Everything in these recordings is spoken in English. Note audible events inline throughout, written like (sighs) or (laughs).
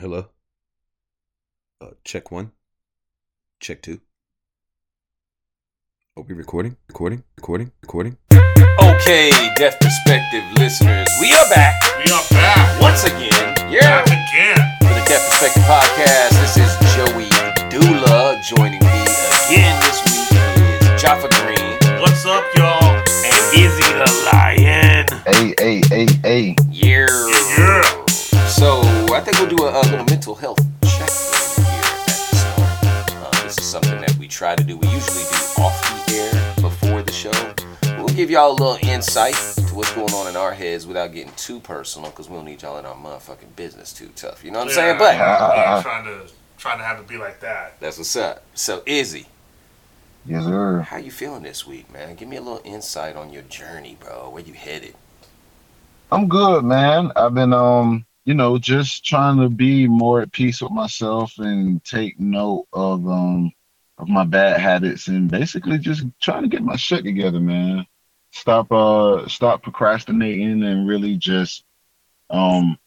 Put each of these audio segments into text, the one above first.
Hello. Uh, check one. Check two. Are we recording? Recording? Recording? Recording? Okay, Deaf Perspective listeners, we are back We are back. once again. Yeah, Back again. for the Deaf Perspective podcast. This is Joey Dula joining me again this week is Jaffa Green What's up, y'all? and Izzy the Lion. Hey, hey, hey, hey. Mental health check here at the start. Uh, this is something that we try to do. We usually do off the air before the show. We'll give y'all a little insight to what's going on in our heads without getting too personal, because we don't need y'all in our motherfucking business too tough. You know what I'm saying? But Yeah, I'm trying to trying to have it be like that. that's what's up. So Izzy, Yes, sir. how you feeling this week, man? Give me a little insight on your journey, bro. Where you headed? I'm good, man. I've been, um, you know, just trying to be more at peace with myself and take note of, um, of my bad habits and basically just trying to get my shit together, man. Stop, uh, stop procrastinating and really just, um,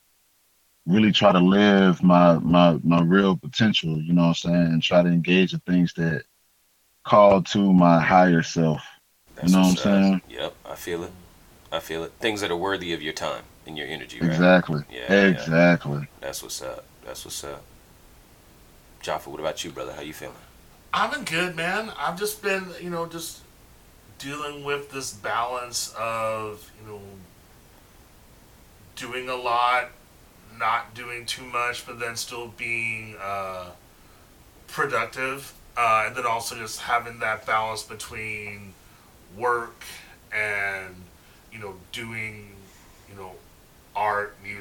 really try to live my my my real potential. You know what I'm saying? And try to engage in things that call to my higher self. That's know what I'm saying? Yep, I feel it. I feel it. Things that are worthy of your time and your energy, right? Exactly. Yeah, yeah. exactly. That's what's up. That's what's up. Jaffa, what about you, brother? How you feeling? I've been good, man. I've just been, you know, just dealing with this balance of, you know, doing a lot, not doing too much, but then still being uh, productive, uh, and then also just having that balance between work and, you know, doing, you know, art,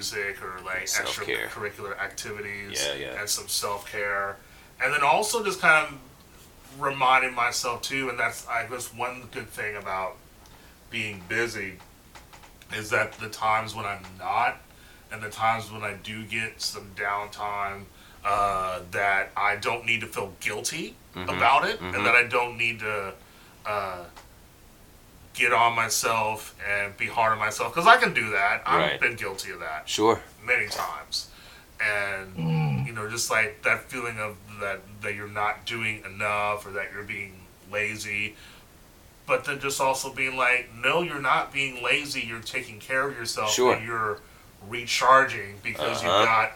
music, or like Self-care. extracurricular activities, Yeah, yeah. and some self care, and then also just kind of reminding myself too, and that's I guess one good thing about being busy is that the times when I'm not, and the times when I do get some downtime, uh, that I don't need to feel guilty Mhm, about it, mhm. and that I don't need to uh, get on myself and be hard on myself because I can do that. I've Right. been guilty of that Sure. many times, and Mm. you know, just like that feeling of that that you're not doing enough or that you're being lazy, but then just also being like, no, you're not being lazy. You're taking care of yourself. Sure. And you're recharging because Uh-huh. you've got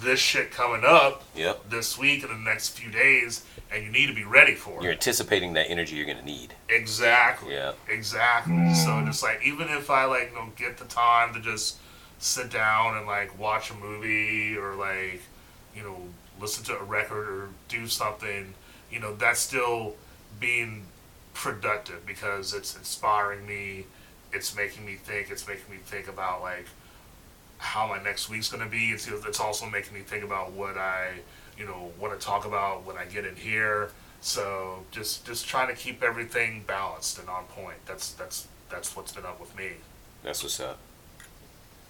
this shit coming up Yep. this week and the next few days, and you need to be ready for it. You're anticipating that energy you're gonna need. Exactly. Yeah. Exactly. Mm. So just like even if I like you know get the time to just sit down and like watch a movie or like you know listen to a record or do something, you know that's still being productive because it's inspiring me. It's making me think. It's making me think about like how my next week's gonna be. It's it's also making me think about what I you know want to talk about when I get in here. So just just trying to keep everything balanced and on point. That's that's that's what's been up with me. That's what's up.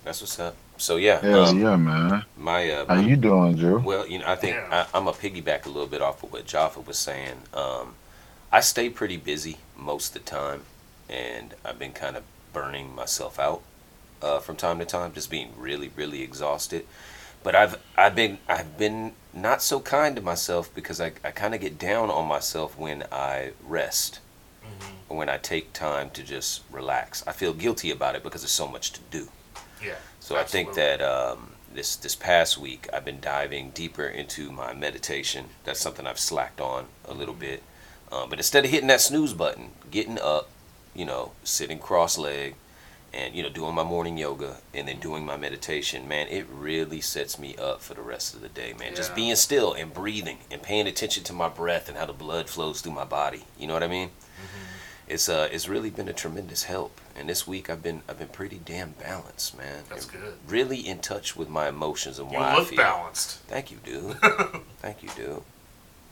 That's what's up. So yeah, Hell um, yeah, man. my uh, How you doing, Drew? Well, you know, I think Yeah. I, I'm a piggyback a little bit off of what Jaffa was saying. Um, I stay pretty busy most of the time, and I've been kind of burning myself out uh, from time to time, just being really, really exhausted. But I've I've been I've been not so kind to myself because I, I kind of get down on myself when I rest, or when I take time to just relax. I feel guilty about it because there's so much to do. Yeah. So I think that um, this this past week I've been diving deeper into my meditation. That's something I've slacked on a little bit. Um, but instead of hitting that snooze button, getting up, you know, sitting cross-legged, and you know, doing my morning yoga and then doing my meditation, man, it really sets me up for the rest of the day, man. Just being still and breathing and paying attention to my breath and how the blood flows through my body. You know what I mean? It's uh, it's really been a tremendous help. And this week I've been I've been pretty damn balanced, man. That's And good. Really in touch with my emotions and You why I look feel. balanced. Thank you, dude. (laughs) Thank you, dude.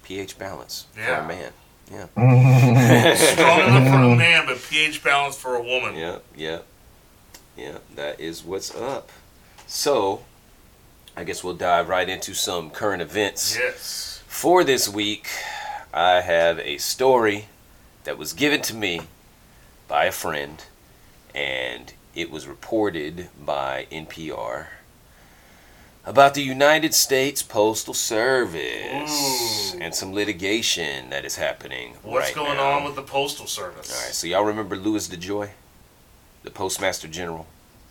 pH balance for Yeah. a man. Yeah. (laughs) Strong enough for a man, but pH balance for a woman. Yeah, yeah, yeah. That is what's up. So, I guess we'll dive right into some current events. Yes. For this week, I have a story that was given to me by a friend, and it was reported by NPR. about the United States Postal Service Ooh. and some litigation that is happening. What's right going now. on with the postal service? All right, so y'all remember Louis DeJoy, the Postmaster General,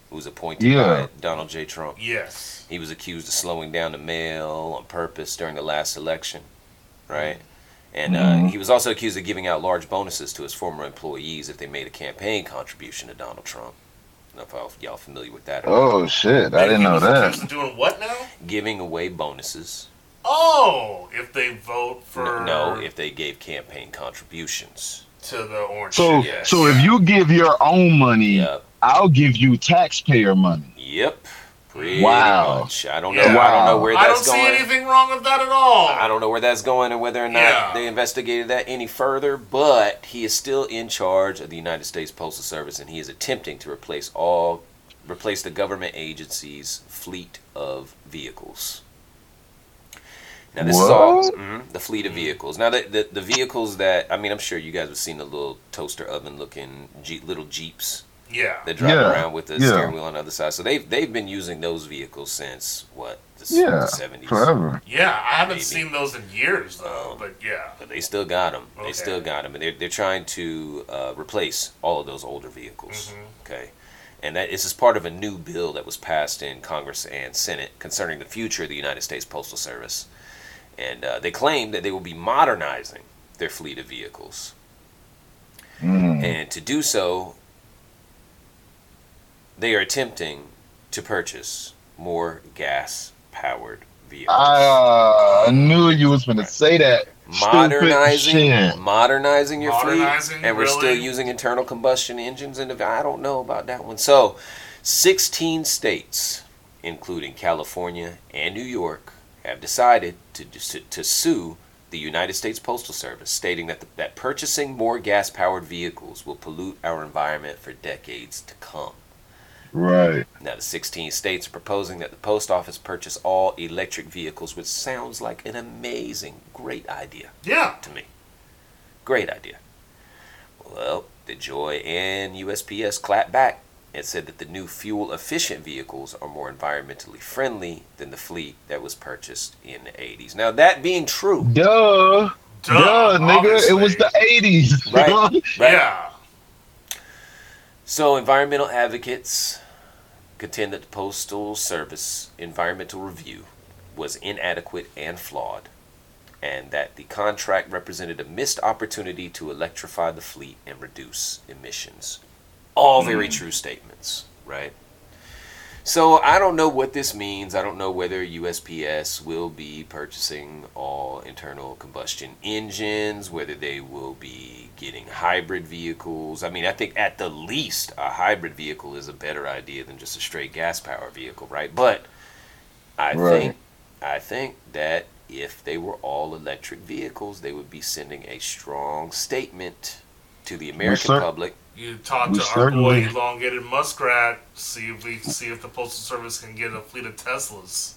who was appointed Yeah. by Donald J. Trump. Yes. He was accused of slowing down the mail on purpose during the last election, right? And uh, Mhm. he was also accused of giving out large bonuses to his former employees if they made a campaign contribution to Donald Trump. I don't know if y'all familiar with that. Or not. Oh shit! I And didn't know that. doing what now? Giving away bonuses. Oh, if they vote for No, if they gave campaign contributions. To the orange. So, Yes. so if you give your own money, Yep. I'll give you taxpayer money. Yep. Pretty Wow. much. I don't know. Yeah. I don't know where that's going. I don't going. see anything wrong with that at all. I don't know where that's going and whether or not Yeah. they investigated that any further, but he is still in charge of the United States Postal Service and he is attempting to replace all replace the government agency's fleet of vehicles. Now this is all What? mhm, the fleet of vehicles. Now the, the the vehicles that I mean I'm sure you guys have seen the little toaster oven looking Jeep, little Jeeps Yeah. that drive Yeah, around with the yeah. steering wheel on the other side. So they've they've been using those vehicles since what the s- Yeah, 70s. forever. Yeah, I haven't Maybe. seen those in years though. Um, but yeah. But they still got them. They Okay. still got them, and they're they're trying to uh, replace all of those older vehicles. Mhm. Okay, and that is as part of a new bill that was passed in Congress and Senate concerning the future of the United States Postal Service, and uh, they claim that they will be modernizing their fleet of vehicles, Mm. and to do so, they are attempting to purchase more gas-powered vehicles. I uh, knew you was gonna say that. Modernizing modernizing your Modernizing, fleet and we're still really? using using internal combustion engines and I don't know about that one. So, 16 states including California and New York have decided to to, to sue the United States Postal Service stating that the, that purchasing more gas-powered vehicles will pollute our environment for decades to come. Right. Now, the 16 states are proposing that the post office purchase all electric vehicles, which sounds like an amazing, great idea Yeah. to me. Great idea. Well, DeJoy and USPS clapped back and said that the new fuel efficient vehicles are more environmentally friendly than the fleet that was purchased in the 80s. Now, that being true, Duh. Duh, Duh, nigga. It was the eighties. Right. right? (laughs) Yeah. So, environmental advocates contend that the Postal Service environmental review was inadequate and flawed, and that the contract represented a missed opportunity to electrify the fleet and reduce emissions. All mm-hmm. very true statements, right? So I don't know what this means. I don't know whether USPS will be purchasing all internal combustion engines, whether they will be getting hybrid vehicles. I mean, I think at the least a hybrid vehicle is a better idea than just a straight gas power vehicle, right? But I Right. think I think that if they were all electric vehicles, they would be sending a strong statement to the American cer- public. You talk We to our certainly- boy elongated muskrat, see if we see if the postal service can get a fleet of Teslas.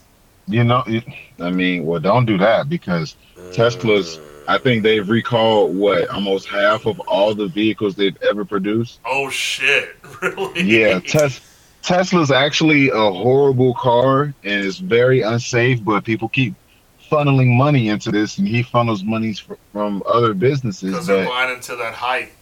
You know, it, I mean, well, don't do that because Tesla's. I think they've recalled what almost half of all the vehicles they've ever produced. Oh shit! (laughs) Really? Yeah, Tes- Tesla's actually a horrible car and it's very unsafe. But people keep funneling money into this, and he funnels monies fr- from other businesses. Because they're That, buying into that hype.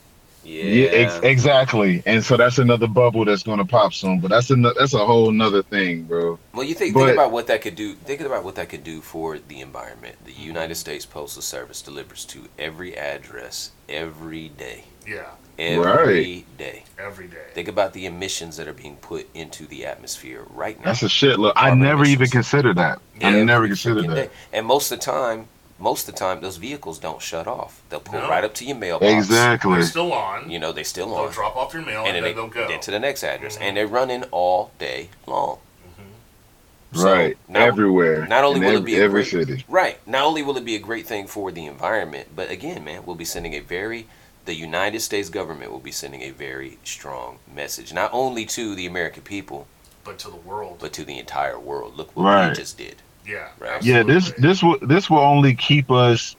yeah, yeah, ex- exactly. And so that's another bubble that's going to pop soon. But that's a that's a whole nother thing, bro. Well, you think But- think about what that could do. Think about what that could do for the environment. The United States Postal Service delivers to every address every day. Yeah, Every day. every day. Think about the emissions that are being put into the atmosphere right now. That's a shit. Look, I Carbon never even considered that. I never considered that. day. And most of the time, most of the time, those vehicles don't shut off. They'll pull No. right up to your mailbox. Exactly. They're still on. You know, they still they'll on. drop off your mail and and, then then they they'll go. get to the next address, Mhm. and they're running all day long. Mhm. So, right. now- Everywhere. not only In will it every, be a every great- city. Right. Not only will it be a great thing for the environment, but again, man, we'll be sending a very the United States government will be sending a very strong message, not only to the American people, But to the world. but to the entire world. Look what Right. we just did. yeah. Right. Yeah, this this will this will only keep us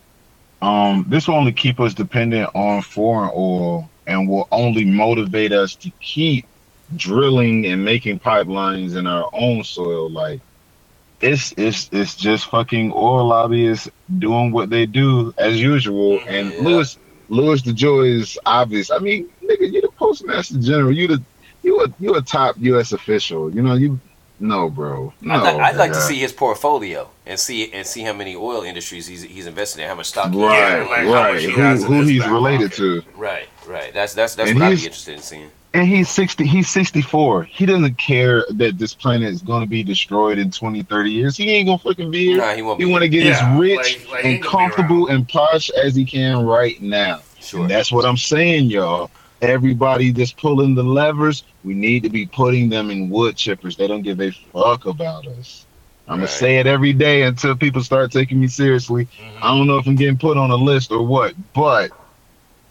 um this will only keep us dependent on foreign oil and will only motivate us to keep drilling and making pipelines in our own soil like it's it's it's just fucking oil lobbyists doing what they do as usual. And Yeah. Louis Louis DeJoy is obvious. I mean, nigga, you the postmaster general. You the you a you a top U.S. official. You know you. No, bro. No. I'd, like, I'd like to see his portfolio and see and see how many oil industries he's he's invested in, how much stock. he Right, has. like, how much right. he Who, has who he's related pocket. to. Right, right. That's that's that's And what I'd be interested in seeing. And he's 60, he's 64. He doesn't care that this planet is going to be destroyed in 20, 30 years. He ain't going to fucking be here. Nah, he won't He want to get Yeah, as rich like- like and ain't gonna be comfortable and posh as he can right now. Sure. And that's what I'm saying, y'all. Everybody that's pulling the levers, we need to be putting them in wood chippers. They don't give a fuck about us. I'm Right. gonna say it every day until people start taking me seriously. Mhm. I don't know if I'm getting put on a list or what, but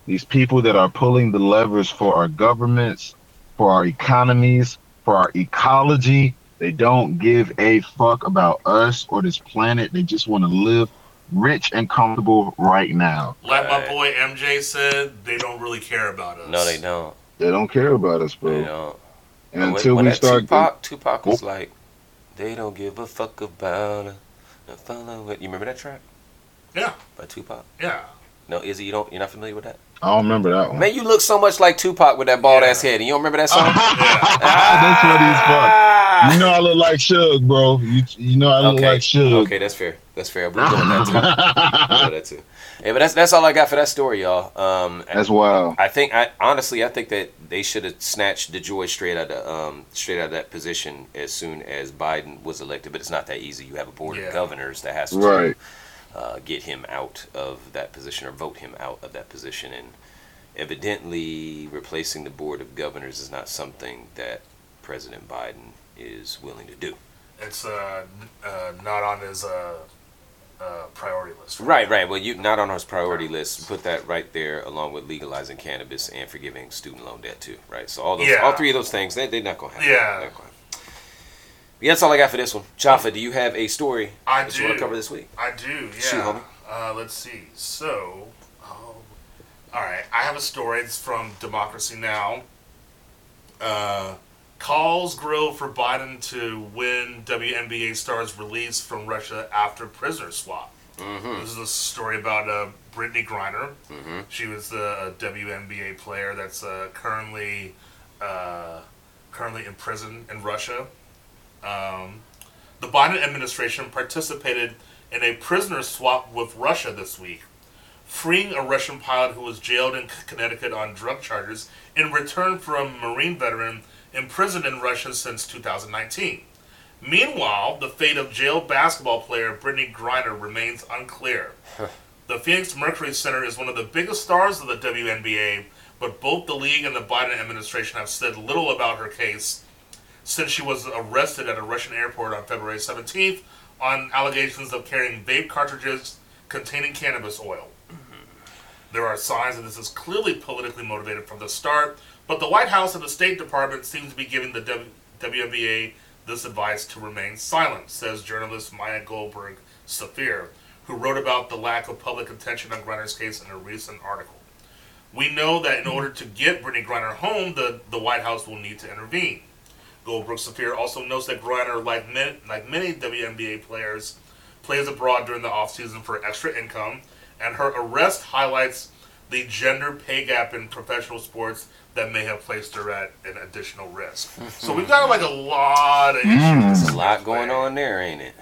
these people that are pulling the levers for our governments, for our economies, for our ecology, they don't give a fuck about us or this planet. They just want to live rich and comfortable right now. Like my boy MJ said, they don't really care about us. No, they don't. They don't care about us, bro. They don't. And When- until when we that start, Tupac, Tupac was oh. like, they don't give a fuck about it. Now follow it. You remember that track Yeah, by Tupac? yeah. No, Izzy, you don't. You're not familiar with that? I don't remember that one. Man, you look so much like Tupac with that bald Yeah. ass head, and you don't remember that song? (laughs) That's funny as fuck. You know I look like Suge, bro. You you know I look okay. like Suge. Okay, that's fair. That's fair. We'll go with that too. We'll go with that too. Yeah, but that's that's all I got for that story, y'all. Um, That's wild. I think I honestly I think that they should have snatched DeJoy straight out of um straight out of that position as soon as Biden was elected. But it's not that easy. You have a board Yeah. of governors that has to Right. Uh, get him out of that position or vote him out of that position, and evidently replacing the board of governors is not something that President Biden is willing to do. It's uh, uh, not on his uh, uh, priority list. Right, right. Well, you not on his priority list. Put that right there, along with legalizing cannabis and forgiving student loan debt too. Right. So all those, Yeah. all three of those things, they they're not gonna happen. Yeah. They're not gonna happen. Yeah, that's all I got for this one. Jaffa, do you have a story I that you want to cover this week? I do, yeah. Shoot, homie. Uh, let's see. So, oh, all right. I have a story. It's from Democracy Now. Uh, calls grow for Biden to win WNBA stars release from Russia after prisoner swap. Mm-hmm. This is a story about uh, Brittney Griner. Mm-hmm. She was the WNBA player that's uh, currently uh, currently in prison in Russia. Um, the Biden administration participated in a prisoner swap with Russia this week, freeing a Russian pilot who was jailed in Connecticut on drug charges in return for a Marine veteran imprisoned in Russia since 2019. Meanwhile, the fate of jailed basketball player Brittney Griner remains unclear. (laughs) The Phoenix Mercury Center is one of the biggest stars of the WNBA, but both the league and the Biden administration have said little about her case since she was arrested at a Russian airport on February 17th on allegations of carrying vape cartridges containing cannabis oil. Mm-hmm. There are signs that this is clearly politically motivated from the start, but the White House and the State Department seem to be giving the w- WNBA this advice to remain silent, says journalist Maya Goldberg Safir, who wrote about the lack of public attention on Griner's case in a recent article. We know that in order to get Brittney Griner home, the, the White House will need to intervene. Goldberg Safir also notes that Griner, like many, like many WNBA players, plays abroad during the offseason for extra income, and her arrest highlights the gender pay gap in professional sports that may have placed her at an additional risk. so we've got like a lot of issues. Mm. There's a lot going on there, ain't it?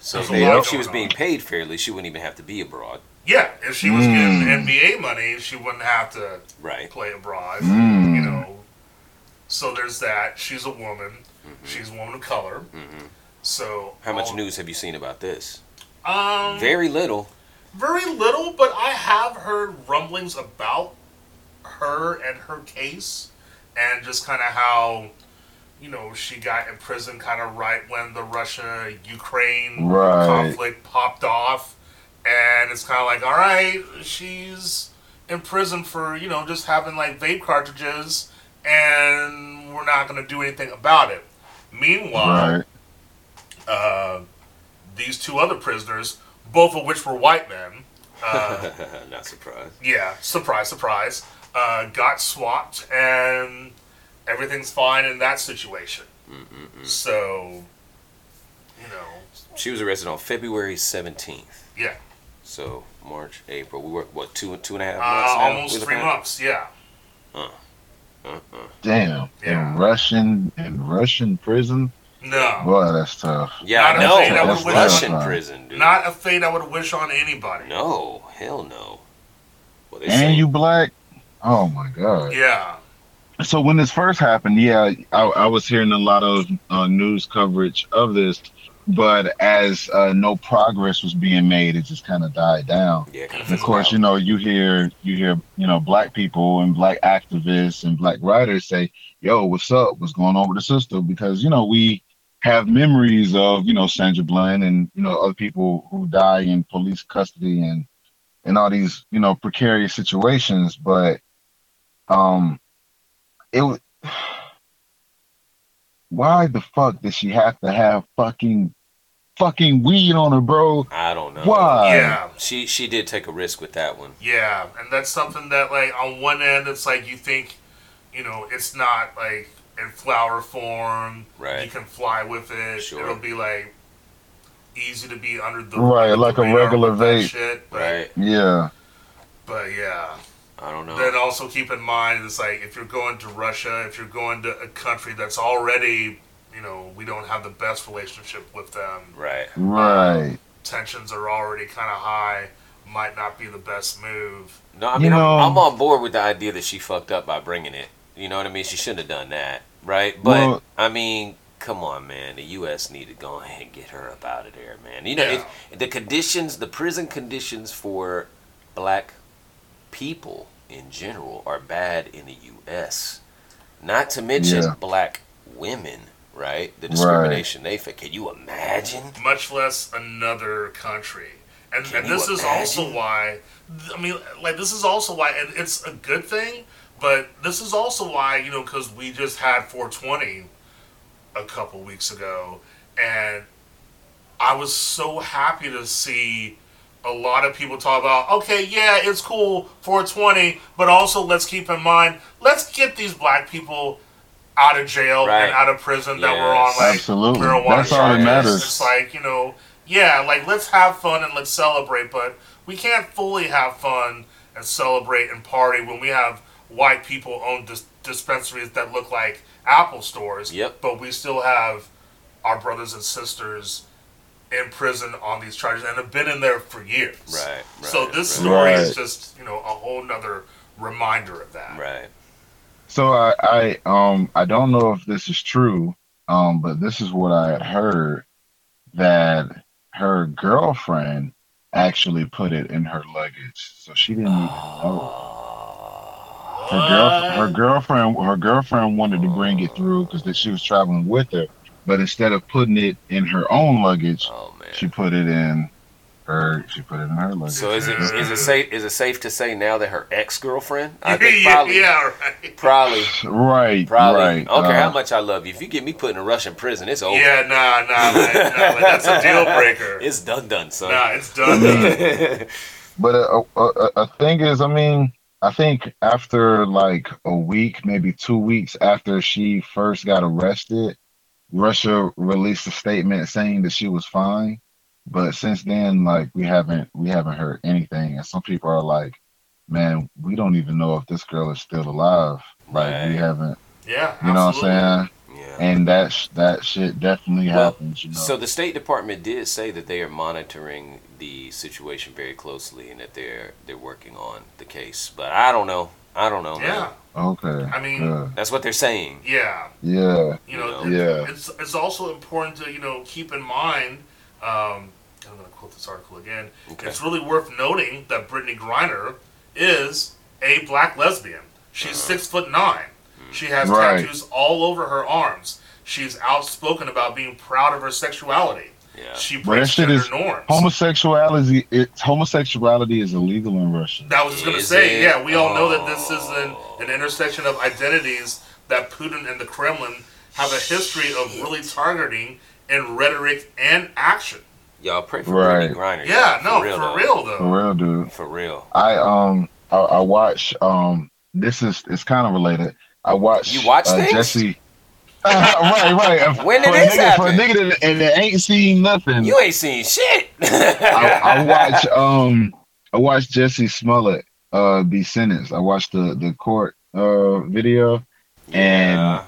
So if, they, if she was on. being paid fairly, she wouldn't even have to be abroad. Yeah, if she was Mm. getting NBA money, she wouldn't have to Right. play abroad. Mm. You know. So there's that. She's a woman. She's a woman of color. hmm So How much all- news have you seen about this? Um, Very little. very little, but I have heard rumblings about her and her case, and just kind of how, you know, she got in prison kind of right when the Russia Ukraine Right. conflict popped off, and it's kind of like, all right, she's in prison for you know just having like vape cartridges, and we're not gonna do anything about it. Meanwhile, Right. uh, these two other prisoners, both of which were white men. Uh, (laughs) Not surprised. yeah, surprise, surprise. Uh, got swapped, and everything's fine in that situation. Mm-mm-mm. So, you know, She was arrested on February 17th. Yeah, So March, April. We worked what two two and a half uh, months. now almost three months. Yeah, Uh-uh. Damn. Yeah. In Russian in Russian prison. no, Boy, that's tough. Yeah, Not I a know. thing I would wish Russian on. prison, dude. not a fate I would wish on anybody. no, hell no. Well, And say- you black? Oh my god. Yeah, So when this first happened, yeah, I, I was hearing a lot of uh, news coverage of this, but as uh, no progress was being made, it just kind of died down. yeah, kind of course, you know, you hear you hear you know black people and black activists and black writers say, "Yo, what's up? What's going on with the system?" Because you know we have memories of you know Sandra Bland and you know other people who die in police custody and and all these you know precarious situations, but um, it was. (sighs) Why the fuck did she have to have fucking fucking weed on her, bro? I don't know. Why? yeah, She she did take a risk with that one. yeah, and that's something that like on one end it's like you think, you know, it's not like in flower form. Right. You can fly with it. Sure. It'll be like easy to be under the Right, under the like a regular with vape. Shit, but, Right. Yeah. But yeah. I don't know. Then also keep in mind it's like if you're going to Russia, if you're going to a country that's already, you know, we don't have the best relationship with them. Right. Right. Um, tensions are already kind of high. Might not be the best move. No, I You mean know- I'm, I'm on board with the idea that she fucked up by bringing it. You know what I mean? She shouldn't have done that, right? But Well- I mean, come on, man. The U.S. need to go ahead and get her up out of there, man. You know, Yeah. if, the conditions, the prison conditions for black people in general are bad in the U.S. Not to mention Yeah. black women, right? The Right. discrimination they face. Can you imagine? Much less another country. And, and you this is also why, I mean, like, this is also why, and it's a good thing, but this is also why, you know, because we just had 420 a couple weeks ago, and I was so happy to see a lot of people talk about, okay, yeah, it's cool, 420, but also let's keep in mind, let's get these black people out of jail Right. and out of prison that were on Yes. like Absolutely. marijuana That's all that charges. matters. It's like you know, yeah, like let's have fun and let's celebrate, but we can't fully have fun and celebrate and party when we have white people own dis- dispensaries that look like Apple stores. Yep. But we still have our brothers and sisters in prison on these charges and have been in there for years. Right. right so right, this right, story is just you know a whole nother reminder of that. Right. So I, I um I don't know if this is true, um, but this is what I had heard that her girlfriend actually put it in her luggage. So she didn't even know. Her girl, her girlfriend, her girlfriend wanted to bring it through because she was traveling with her, but instead of putting it in her own luggage, Oh she put it in her. She put it in her luggage. So is it is it safe is it safe to say now that her ex girlfriend? (laughs) I think probably yeah, right. probably right, probably. right. I don't care how uh, much I love you. If you get me put in a Russian prison, it's over. Yeah, nah, nah, man, nah, man, that's a deal breaker. (laughs) It's done done, son. Nah, it's done. done. (laughs) But a, a, a, a thing is, I mean, I think after like a week, maybe two weeks after she first got arrested, Russia released a statement saying that she was fine. But since then, like we haven't we haven't heard anything, and some people are like, "Man, we don't even know if this girl is still alive." Like Right. we haven't, Yeah, you know absolutely. what I'm saying? yeah. And that sh- that shit definitely Well, happens. You know. So the State Department did say that they are monitoring the situation very closely and that they're they're working on the case. But I don't know. I don't know. man. Yeah, okay. I mean- good. That's what they're saying. yeah. yeah, You know, know? Yeah. It's it's also important to you know keep in mind. Um, I'm going to quote this article again. Okay. It's really worth noting that Brittney Griner is a black lesbian. She's Uh-huh. six foot nine. She has Right. tattoos all over her arms. She's outspoken about being proud of her sexuality. Yeah. She But that breaks shit gender is norms. homosexuality. It's homosexuality is illegal in Russia. That was just going to say, it? yeah, we all know that this is an, Oh. an intersection of identities that Putin and the Kremlin have a history of really targeting in rhetoric and action. Y'all pray for Right. Brittney Griner. Yeah, y'all, no, for real though. For real, dude. For real. I um I, I watch um this is it's kind of related. I watch You watch uh, things? Jussie. (laughs) right, right. (laughs) When did for this a nigga, For a nigga that, and that ain't seen nothing. You ain't seen shit. (laughs) I, I watch um I watched Jussie Smollett uh be sentenced. I watched the the court uh video Yeah. and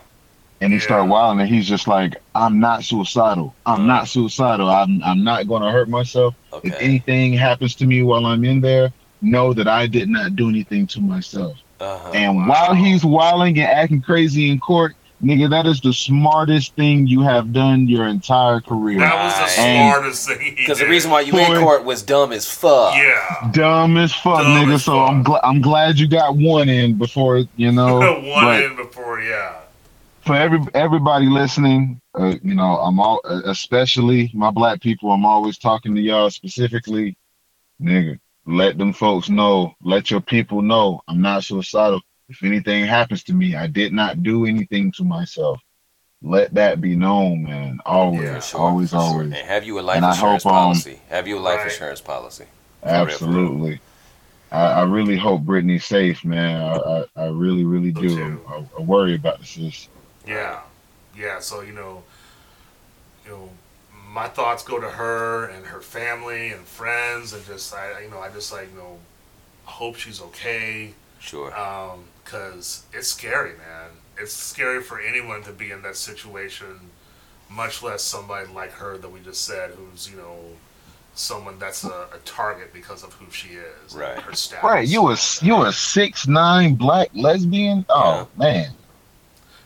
he Yeah. started wilding and he's just like, I'm not suicidal. I'm not suicidal. I'm I'm not gonna hurt myself. If anything happens to me while I'm in there, know that I did not do anything to myself. Uh-huh. And wow. while he's wilding and acting crazy in court, nigga, that is the smartest thing you have done your entire career. That was the Right. smartest thing. Because the reason why you in court was dumb as fuck. Yeah. Dumb as fuck, Dumb nigga. as so fuck. I'm glad I'm glad you got one in before you know. (laughs) One but in before, yeah. For every everybody listening, uh, you know, I'm all especially my black people. I'm always talking to y'all specifically, nigga. Let them folks know. Let your people know I'm not suicidal. If anything happens to me, I did not do anything to myself. Let that be known, man. Always, Yeah, sure, always, sure. always. And have you a life And insurance hope, um, policy? Have you a life Right. insurance policy? For real, for real. Absolutely. I, I really hope Brittney's safe, man. I, I, I really, really do. I, I worry about the sis. Yeah, yeah. So you know, you know, my thoughts go to her and her family and friends, and just I, you know, I just like you know, hope she's okay, Sure. um, cause it's scary, man. It's scary for anyone to be in that situation, much less somebody like her that we just said, who's you know, someone that's a, a target because of who she is, Right. Her status. Right, you a you a six nine black lesbian? Oh man,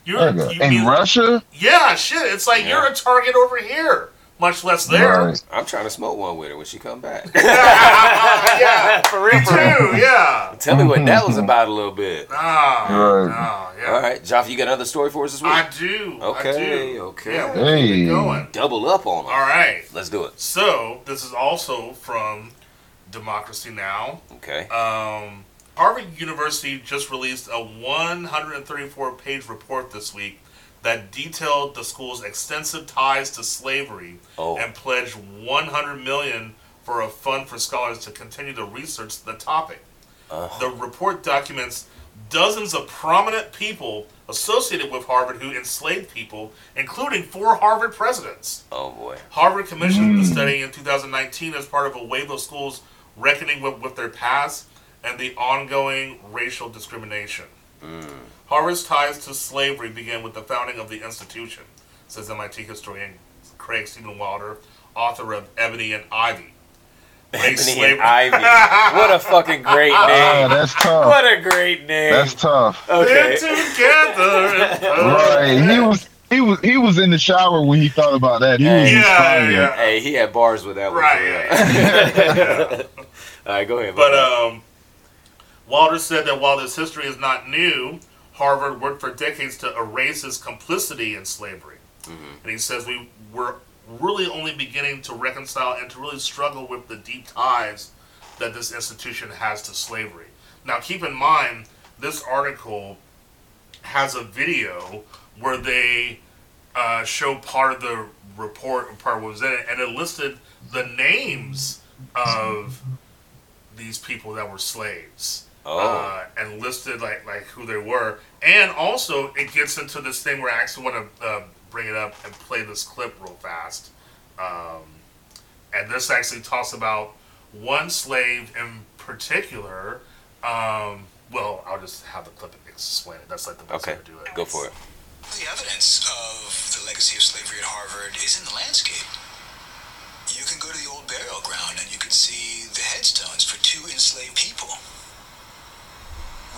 You're, you in mean- Russia? Yeah, shit. It's like Yeah. you're a target over here, much less there. Right. I'm trying to smoke one with her when she come back. (laughs) yeah, (laughs) for real, for real. too. Yeah. Tell me what that was about a little bit. No, Right. no, yeah. All right, Joff, you got another story for us this week? I do. I Okay, do. okay. Yeah, we'll Hey. going. Double up on them. All right. Let's do it. So this is also from Democracy Now. Okay. Um, Harvard University just released a 134-page report this week that detailed the school's extensive ties to slavery Oh. and pledged 100 million for a fund for scholars to continue to research the topic. Uh, The report documents dozens of prominent people associated with Harvard who enslaved people, including four Harvard presidents. oh boy. Harvard commissioned the study in 2019 as part of a wave of schools reckoning with, with their past and the ongoing racial discrimination. Harvard's ties to slavery began with the founding of the institution, says MIT historian Craig Steven Wilder, author of Ebony and Ivy. Race Ebony slavery- and Ivy. What a fucking great Ah, (laughs) name. that's tough. What a great name. That's tough. okay. They're together. (laughs) Right. He was he was he was in the shower when he thought about that. He was Yeah, yeah. Hey, he had bars with that one. Right. (laughs) for real. All right, go ahead. But bud. um, Walter said that while this history is not new, Harvard worked for decades to erase his complicity in slavery. And he says we were really only beginning to reconcile and to really struggle with the deep ties that this institution has to slavery. Now, keep in mind, this article has a video where they uh, show part of the report part of what was in it, and it listed the names of these people that were slaves. Oh. Uh, and listed like like who they were, and also it gets into this thing where I actually want to uh, bring it up and play this clip real fast. Um, and this actually talks about one slave in particular. Um, well, I'll just have the clip explain it. That's like the best okay, way to do it. go for it. The evidence of the legacy of slavery at Harvard is in the landscape. You can go to the old burial ground and you can see the headstones for two enslaved people.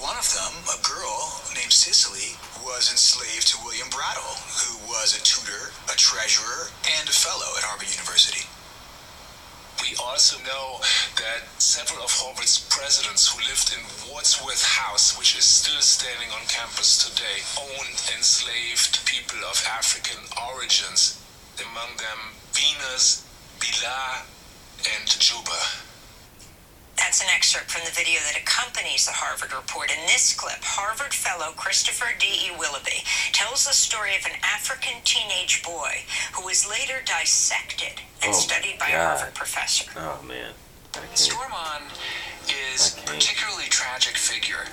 One of them, a girl named Cicely, was enslaved to William Brattle, who was a tutor, a treasurer, and a fellow at Harvard University. We also know that several of Harvard's presidents who lived in Wadsworth House, which is still standing on campus today, owned enslaved people of African origins, among them Venus, Bilhah, and Juba. That's an excerpt from the video that accompanies the Harvard report. In this clip, Harvard fellow Christopher D.E. Willoughby tells the story of an African teenage boy who was later dissected and Oh, studied by a God. Harvard professor. Oh man. I can't. Stormon is a particularly tragic figure.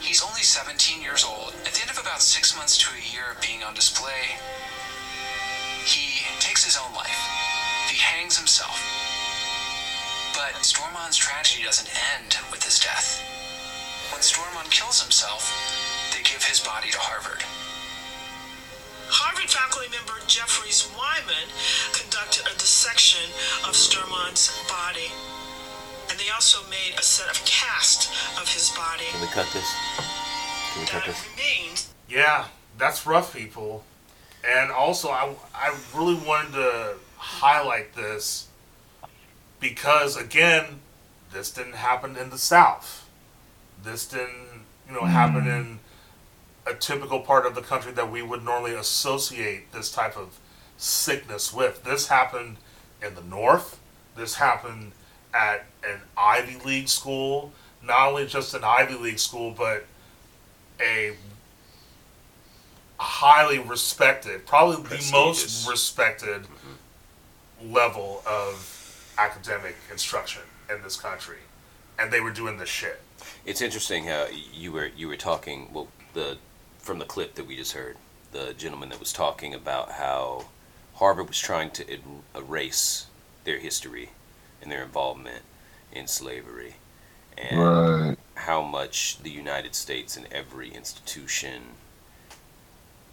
He's only 17 years old. At the end of about six months to a year of being on display, he takes his own life. He hangs himself. But Stormon's tragedy doesn't end with his death. When Stormon kills himself, they give his body to Harvard. Harvard faculty member Jeffries Wyman conducted a dissection of Sturmon's body. And they also made a set of cast of his body. Can we cut this? Can we cut this? remains Yeah, that's rough, people. And also, I, I really wanted to highlight this because, again, this didn't happen in the South. This didn't, you know, happen hmm. in a typical part of the country that we would normally associate this type of sickness with. This happened in the North. This happened at an Ivy League school. Not only just an Ivy League school, but a highly respected, probably the most respected mm-hmm. level of academic instruction in this country, and they were doing this shit. It's interesting how you were you were talking well the from the clip that we just heard the gentleman that was talking about how Harvard was trying to er- erase their history and their involvement in slavery and Right. how much the United States and every institution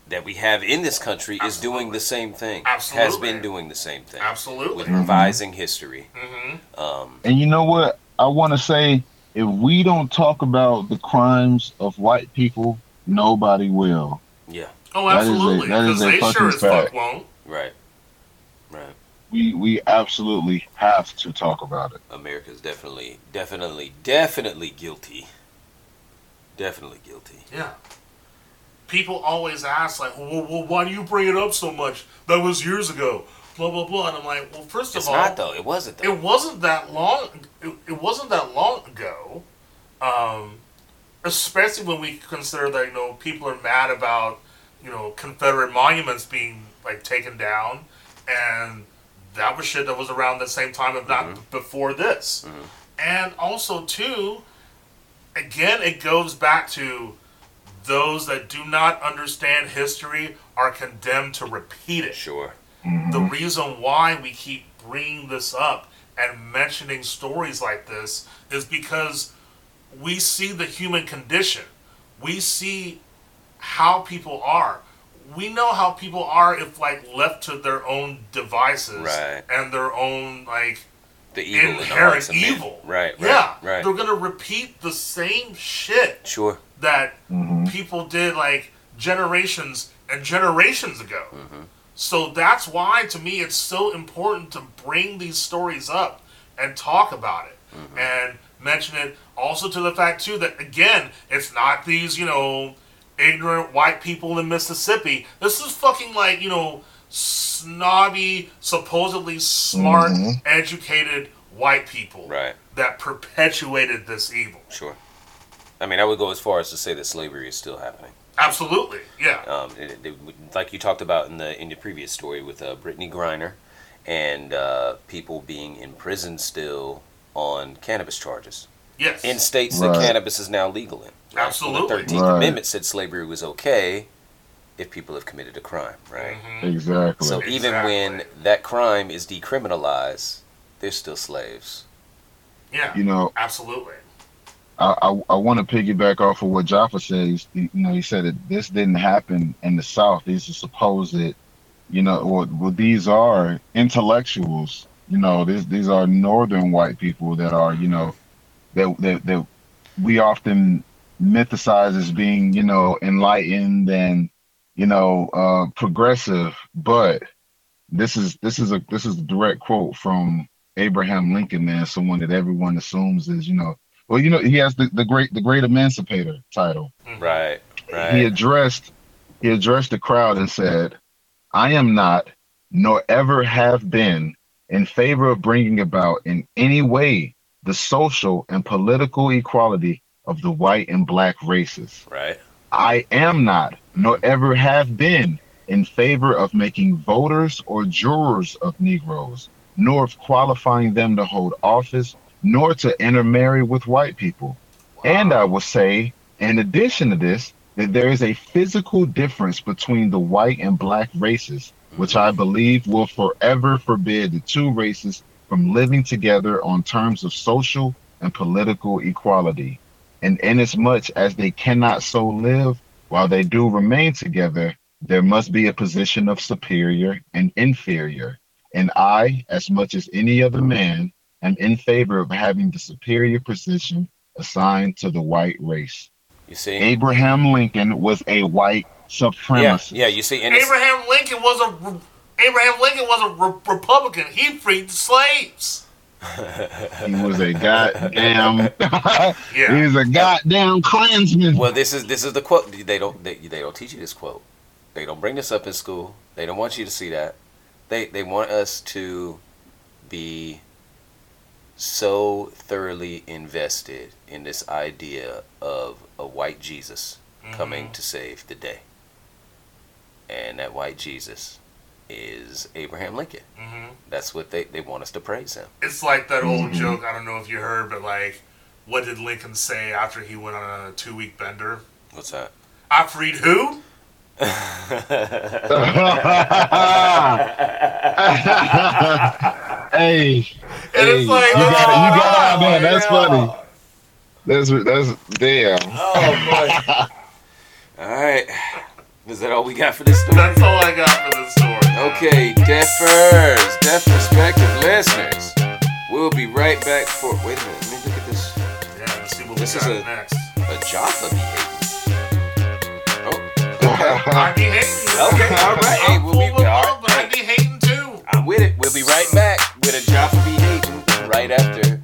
that we have in this country is doing the same thing Absolutely. has been doing the same thing Absolutely. with revising history Mm-hmm. um, And you know what? I want to say if we don't talk about the crimes of white people, nobody will. yeah Oh, That is a- absolutely. that is Because a they sure fucking as fuck fact. won't. right right We we absolutely have to talk about it. America's definitely, definitely, definitely guilty. Definitely guilty. Yeah. People always ask, like, well, well, why do you bring it up so much? That was years ago. Blah blah blah. And I'm like, well, first of It's all, not though. It wasn't though. it wasn't that long. It, it wasn't that long ago. Um, especially when we consider that you know people are mad about you know Confederate monuments being like taken down, and that was shit that was around the same time, if not before this. And also too, again, it goes back to those that do not understand history are condemned to repeat it Sure. the reason why we keep bringing this up and mentioning stories like this is because we see the human condition. We see how people are. We know how people are if like left to their own devices Right. and their own like The evil inherent hearts of men. evil. Right. Right. yeah, Right. they're gonna repeat the same shit Sure. That Mhm. people did like generations and generations ago. Mm-hmm. So that's why, to me, it's so important to bring these stories up and talk about it Mm-hmm. and mention it. Also, to the fact too that again, it's not these you know ignorant white people in Mississippi. This is fucking like you know snobby, supposedly smart, Mhm. educated white people Right. that perpetuated this evil. Sure. I mean, I would go as far as to say that slavery is still happening. Absolutely, yeah. Um, it, it, like you talked about in the in your previous story with uh, Brittney Griner, and uh, people being in prison still on cannabis charges Yes. in states Right. that cannabis is now legal in. right? Absolutely. The Thirteenth Right. Amendment said slavery was okay if people have committed a crime, right? Mhm. Exactly. So even when that crime is decriminalized, they're still slaves. Yeah, you know, absolutely. I, I, I want to piggyback off of what Jaffa says. You know, he said that this didn't happen in the South. These are supposed, you know, well, well, these are intellectuals. You know, these these are Northern white people that are, you know, that that, that we often mythicize as being, you know, enlightened and, you know, uh, progressive. But this is this is a this is a direct quote from Abraham Lincoln, man, someone that everyone assumes is, you know, well, you know, he has the, the great the great emancipator title. Right. Right. He addressed he addressed the crowd and said, "I am not, nor ever have been, in favor of bringing about in any way the social and political equality of the white and black races. right. I am not, nor ever have been, in favor of making voters or jurors of Negroes, nor of qualifying them to hold office, nor to intermarry with white people. And I will say, in addition to this, that there is a physical difference between the white and black races, which I mm-hmm. believe will forever forbid the two races from living together on terms of social and political equality. And inasmuch as they cannot so live, while they do remain together, there must be a position of superior and inferior. And I, as much as any other man, am in favor of having the superior position assigned to the white race. You see? Abraham Lincoln was a white supremacist. yeah. yeah You see, and Abraham Lincoln was a re- Abraham Lincoln was a re- Republican. He freed the slaves. (laughs) He was a goddamn. (laughs) Yeah. he was a goddamn Klansman. Well, this is this is the quote. They don't they, they don't teach you this quote. They don't bring this up in school. They don't want you to see that. They they want us to be so thoroughly invested in this idea of a white Jesus coming to save the day. And that white Jesus is Abraham Lincoln. hmm That's what they, they want us to praise him. It's like that old joke. I don't know if you heard, but like, what did Lincoln say after he went on a two week bender? What's that? I freed who? (laughs) hey, And hey, it's like, you got it. You got it, oh, man. That's funny. That's that's damn. Oh boy. (laughs) all right. Is that all we got for this story? That's all I got for this story. Okay, deafers, deaf prospective listeners. We'll be right back for. Wait a minute, let me look at this. Yeah, let's see what This we is got a- next. A Jaffa behavior. Oh, I be hating. Okay, all right. Hey, I'm we'll be- with all love, but I be hating too. I'm with it. We'll be right back with a Jaffa behavior right after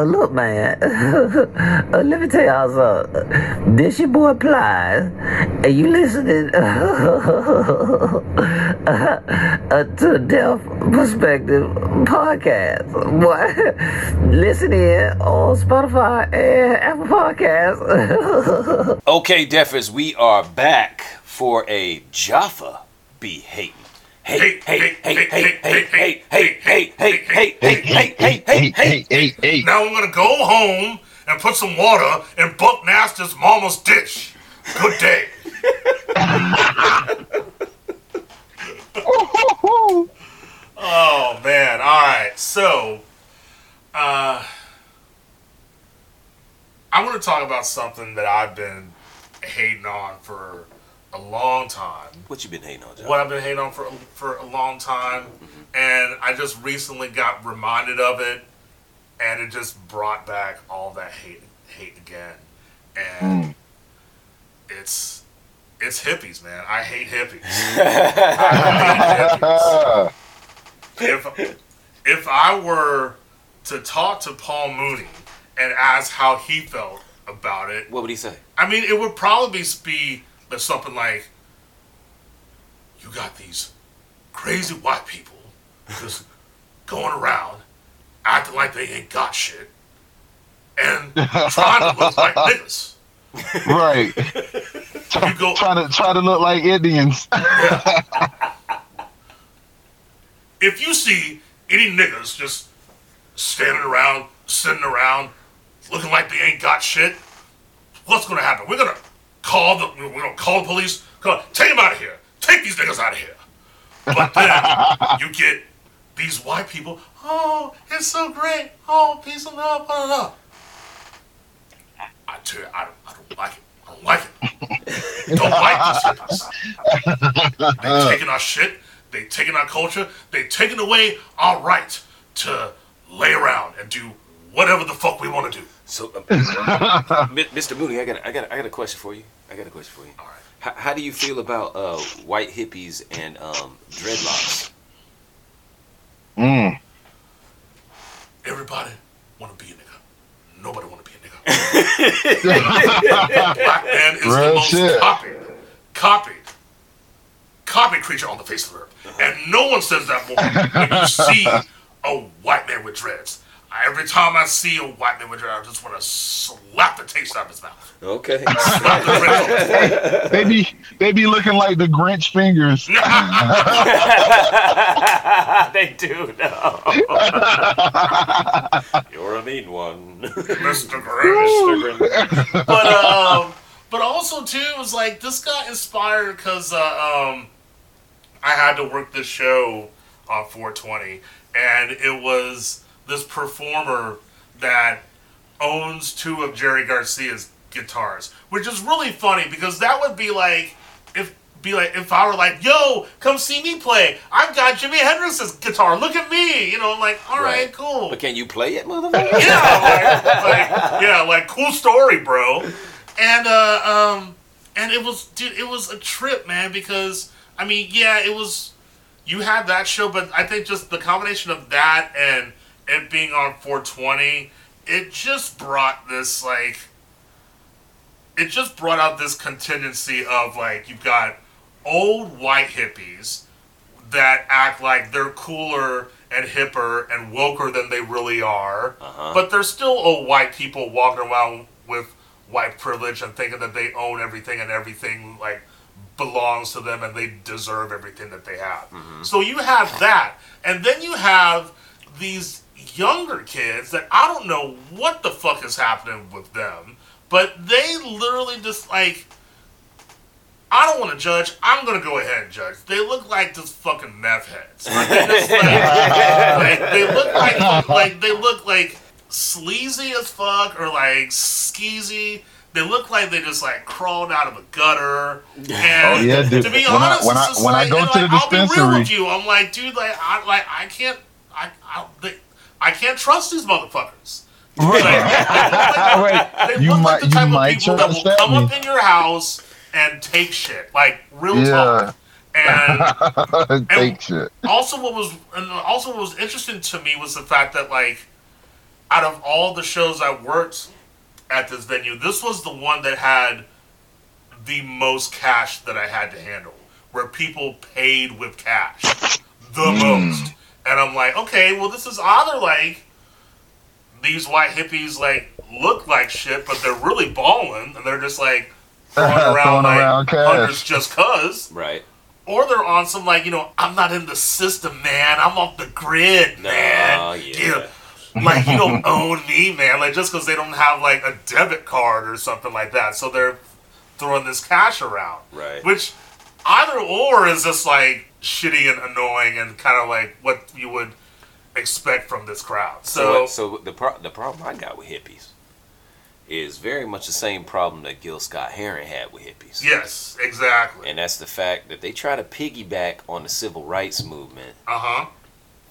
Uh, look, man. uh, (laughs) let me tell y'all something. This your boy Plies, and you listening (laughs) uh, to Deaf Perspective podcast. Boy, listen in on Spotify and Apple Podcasts. (laughs) Okay, deafers, we are back for a Jaffa be hating. Hey, hey, hey, hey, hey, hey, hey, hey, hey, hey, hey, hey, hey, hey, hey, hey. hey. Now I'm gonna go home and put some water in Buck Naster's mama's dish. Good day. oh man! All right, so uh, I want to talk about something that I've been hating on for a long time. What you been hating on, Jaffa? What I've been hating on for for a long time, and I just recently got reminded of it, and it just brought back all that hate hate again, and hmm. it's it's hippies, man. I hate hippies. I hate hippies. If if I were to talk to Paul Mooney and ask how he felt about it, What would he say? I mean, it would probably be something like, "You got these crazy white people just (laughs) going around acting like they ain't got shit and (laughs) trying to look like niggas." Right. (laughs) You go, trying to try to look like Indians. if you see any niggas just standing around, sitting around, looking like they ain't got shit, what's gonna happen? We're gonna call the we're gonna call the police. Call, take them out of here. Take these niggas out of here. But then you get these white people. Oh, it's so great. Oh, peace and love. Blah, blah, blah. I tell you, I don't, I don't like it. I don't like it. (laughs) don't like these hippies. They taking our shit. They taking our culture. They taking away our right to lay around and do whatever the fuck we want to do. So, (laughs) uh, Mr. Mooney, I got, I got, I got a question for you. I got a question for you. All right. How, how do you feel about uh, white hippies and um, dreadlocks? Mm. Everybody want to be a nigga. Nobody want to be a nigga. (laughs) Black man is the Real most shit. copied, copied, copied creature on the face of the earth, and no one says that more when you see a white man with dreads. Every time I see a white man with dread, I just want to slap the taste out of his mouth. Okay. Slap the dread. (laughs) They be they be looking like the Grinch fingers. (laughs) (laughs) they do know. You're a mean one. Mr. Grinch. Mr. Grin- but um, but also too it was like this got inspired because uh, um, I had to work this show on 420, and it was this performer that owns two of Jerry Garcia's guitars, which is really funny because that would be like if be like if I were like, "Yo, come see me play. I've got Jimi Hendrix's guitar. Look at me." You know, I'm like, "All right, Right. cool." But can you play it, motherfucker? yeah, like, like, yeah, like cool story, bro. And uh, um, and it was, dude, it was a trip, man. Because I mean, yeah, it was. You had that show, but I think just the combination of that and it being on 420, it just brought this like. It just brought out this contingency of like you've got old white hippies that act like they're cooler and hipper and woker than they really are. Uh-huh. But they're still old white people walking around with white privilege and thinking that they own everything and everything like belongs to them and they deserve everything that they have. So you have that. And then you have these younger kids that I don't know what the fuck is happening with them, but they literally just like I don't want to judge. I'm gonna go ahead and judge. They look like just fucking meth heads. Like, they, just, like, like, they look like like they look like sleazy as fuck or like skeezy. They look like they just like crawled out of a gutter. (laughs) And Oh, yeah, dude. to be When I- honest, when I- it's just when I go to like, the I'll be real dispensary- with you. I'm like, dude, like I like I can't I I they, I can't trust these motherfuckers. Like, they look like, Right. they You look might- like the you type of might people that will come me. up in your house and take shit, like real Yeah. talk. (laughs) And Take shit. also, what was and also what was interesting to me was the fact that like, out of all the shows I worked at this venue, this was the one that had the most cash that I had to handle, where people paid with cash the hmm. most. And I'm like, okay, well, this is either like these white hippies like look like shit, but they're really balling, and they're just like (laughs) throwing around like around cash. hundreds just cause, Right. or they're on some like you know, I'm not in the system, man. I'm off the grid, man. Nah, yeah. Like you don't (laughs) own me, man. Like just because they don't have like a debit card or something like that, so they're throwing this cash around. Right. Which either or is just like shitty and annoying and kind of like what you would expect from this crowd. So, So, so the pro- the problem I got with hippies is very much the same problem that Gil Scott Heron had with hippies. yes, exactly. And that's the fact that they try to piggyback on the civil rights movement Uh huh.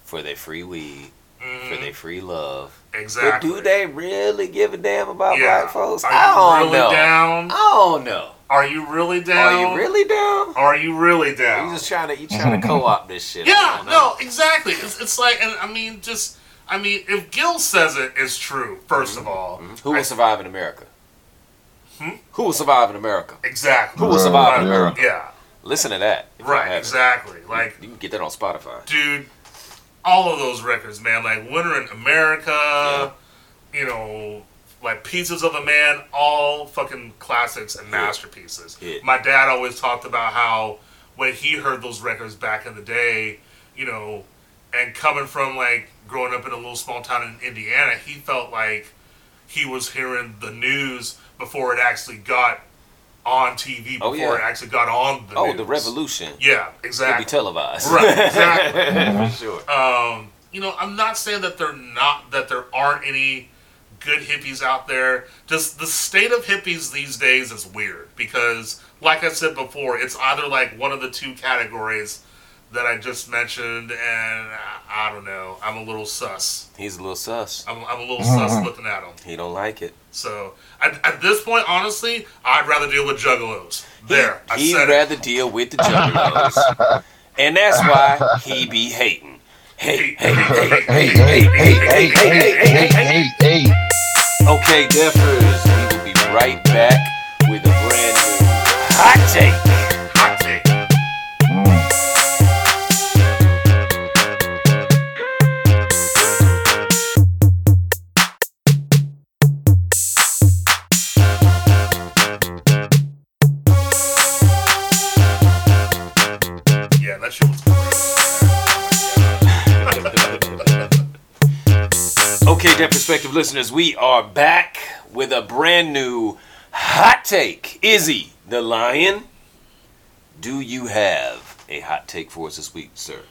for their free weed, for Mhm. their free love. Exactly. But do they really give a damn about Yeah. black folks? Are I don't really know. down? I don't know. Are you really down? Are you really down? Are you really down? You just trying to you trying to co-op this shit? Yeah, no, exactly. It's, it's like, and I mean, just, I mean, if Gil says it is true, 1st of all, Who will survive in America? Hmm? Who will survive in America? exactly. Who will survive in Yeah. America? Yeah, Listen to that. right, exactly. Like, You can get that on Spotify. dude, all of those records, man. Like Winter in America, you know, like Pieces of a Man, all fucking classics and masterpieces. Yeah. My dad always talked about how when he heard those records back in the day, you know, and coming from like growing up in a little small town in Indiana, he felt like he was hearing the news before it actually got on TV, Oh, before yeah. it actually got on the Oh, news. the revolution. Yeah, It'll be televised. Right, (laughs) exactly. For sure. um, you know, I'm not saying that they're not that there aren't any good hippies out there. Just the state of hippies these days is weird because, like I said before, it's either like one of the two categories that I just mentioned, and I, I don't know. I'm a little sus. He's a little sus. I'm, I'm a little sus mm-hmm. looking at him. He don't like it. So at, at this point, honestly, I'd rather deal with juggalos. There, I He'd said it. rather deal with the juggalos. (laughs) and that's why he be hating. Hey, hey, hey, hey, hey, hey, hey, hey, hey, hey, hey. hey, hey. Okay, Deffers, we will be right back with a brand new hot take. Okay, Deaf Perspective listeners, we are back with a brand new hot take. Izzy, the lion, do you have a hot take for us this week, sir?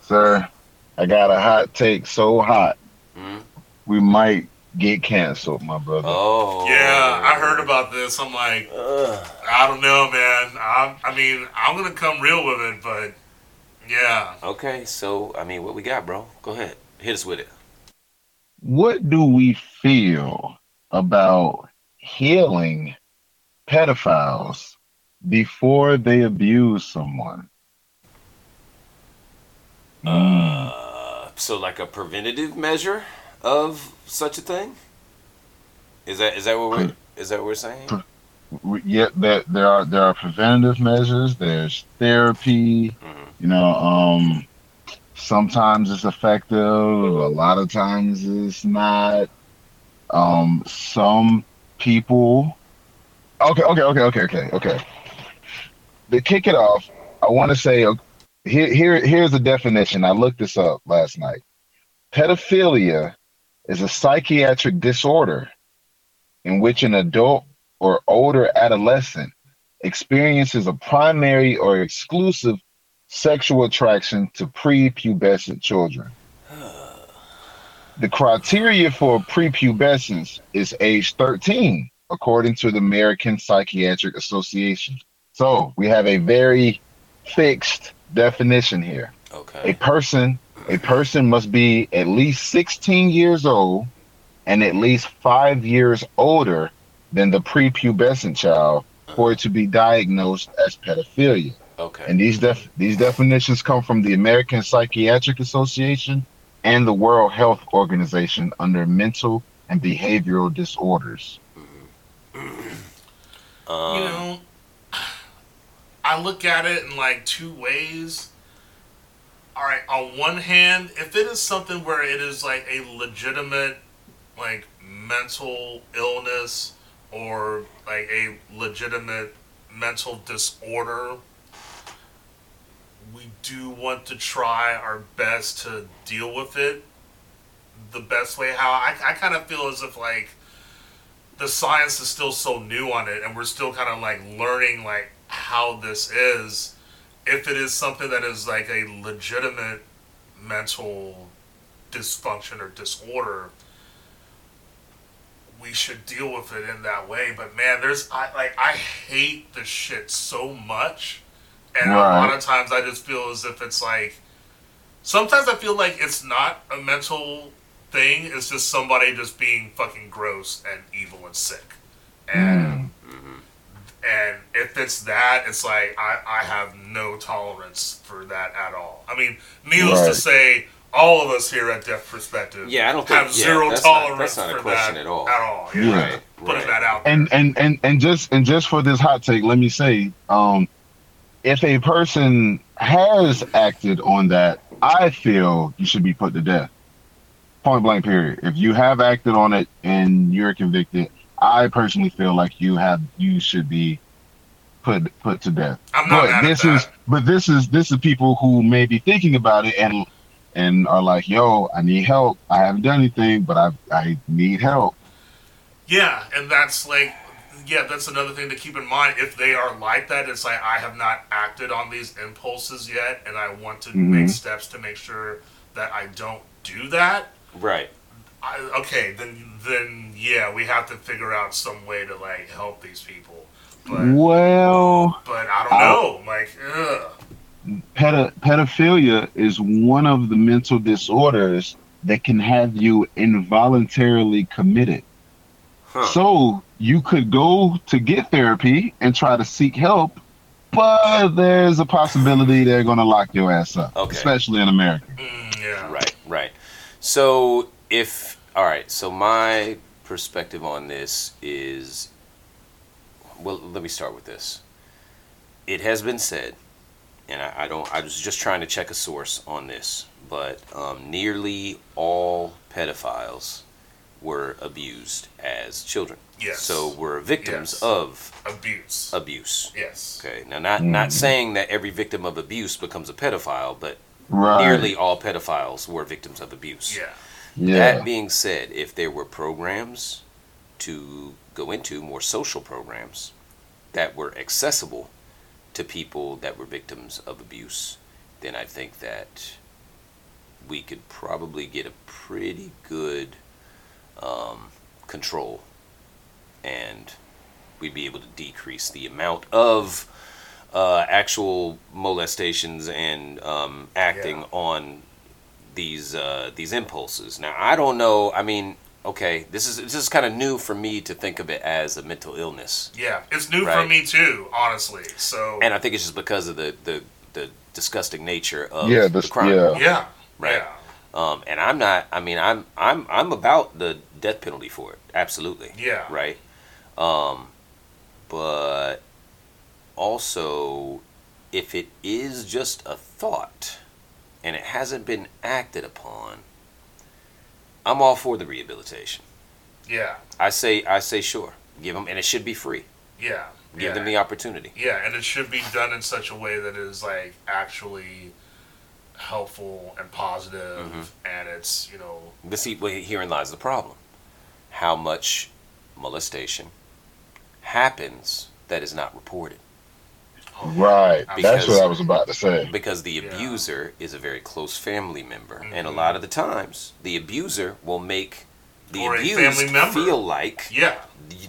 Sir, I got a hot take so hot Hmm? we might get canceled, my brother. Oh. Yeah, I heard about this. I'm like, Ugh. I don't know, man. I, I mean, I'm gonna come real with it, but yeah. Okay, so, I mean, what we got, bro? Go ahead. Hit us with it. What do we feel about healing pedophiles before they abuse someone? Uh, so, like a preventative measure of such a thing? Is that is that what we're is that what we're saying? Yeah, there, there are there are preventative measures. There's therapy. Mhm. You know, um, sometimes it's effective. A lot of times it's not. Um, some people. Okay, okay, okay, okay, okay, okay. To kick it off, I want to say here, here, here's the definition. I looked this up last night. Pedophilia is a psychiatric disorder in which an adult or older adolescent experiences a primary or exclusive sexual attraction to prepubescent children. (sighs) The criteria for prepubescence is age 13, according to the American Psychiatric Association. So we have a very fixed definition here. Okay. A person, a person must be at least 16 years old and at least five years older than the prepubescent child for it to be diagnosed as pedophilia. Okay. And these def- these definitions come from the American Psychiatric Association and the World Health Organization under mental and behavioral disorders. Um, you know, I look at it in like two ways. All right, on one hand, if it is something where it is like a legitimate, like mental illness or like a legitimate mental disorder, we do want to try our best to deal with it the best way. How I, I kind of feel as if like the science is still so new on it and we're still kind of like learning like how this is if it is something that is like a legitimate mental dysfunction or disorder we should deal with it in that way but man there's i like i hate the shit so much and a lot of times i just feel as if it's like sometimes i feel like it's not a mental thing it's just somebody just being fucking gross and evil and sick and and if it's that it's like i i have no tolerance for that at all i mean needless to say all of us here at Deaf Perspective Yeah, I don't think- have yeah, zero that's not- tolerance that's not a for question that at all. At all, yeah. Yeah. Right, Putting right. that out there. And and and and just and just for this hot take, let me say, um, if a person has acted on that, I feel you should be put to death. Point blank. Period. If you have acted on it and you're convicted, I personally feel like you have you should be put put to death. I'm not but this is but this is this is people who may be thinking about it and and are like, yo, I need help. I haven't done anything, but I I need help. Yeah, and that's like, yeah, that's another thing to keep in mind. If they are like that, it's like I have not acted on these impulses yet, and I want to make Mhm. steps to make sure that I don't do that. right. I, okay, then then yeah, we have to figure out some way to like help these people. But Well, but I don't I- know, like, ugh. Pedophilia is one of the mental disorders that can have you involuntarily committed. Huh. So you could go to get therapy and try to seek help, but there's a possibility they're going to lock your ass up, Okay. especially in America. Mm, yeah, Right, right. So if all right, so my perspective on this is well, let me start with this. It has been said, and I, I don't. I was just trying to check a source on this, but um, nearly all pedophiles were abused as children. Yes. So were victims Yes. of abuse. abuse. yes. Okay. Now, not not mm. saying that every victim of abuse becomes a pedophile, but Right. nearly all pedophiles were victims of abuse. Yeah. Yeah. That being said, if there were programs to go into, more social programs that were accessible to people that were victims of abuse, then I think that we could probably get a pretty good um, control and we'd be able to decrease the amount of uh, actual molestations and um, acting Yeah. on these uh, these impulses. Now I don't know. I mean, okay, this is this is kind of new for me to think of it as a mental illness, Yeah. It's new for me too, honestly. So and I think it's just because of the the, the disgusting nature of Yeah, the crime. yeah. yeah. Right. Yeah. Um, and I'm not. I mean, I'm I'm I'm about the death penalty for it. Absolutely. Yeah. Right. Um, but also, if it is just a thought and it hasn't been acted upon, I'm all for the rehabilitation. Yeah. I say I say sure. Give them, and it should be free. Yeah. Give yeah. them the opportunity. Yeah, and it should be done in such a way that is like actually helpful and positive, Mm-hmm. and it's you know But see, well, herein lies the problem. How much molestation happens that is not reported? Right. That's what I was about to say. Because the Yeah. abuser is a very close family member. And a Mhm. lot of the times, the abuser will make the Or abused family feel like yeah,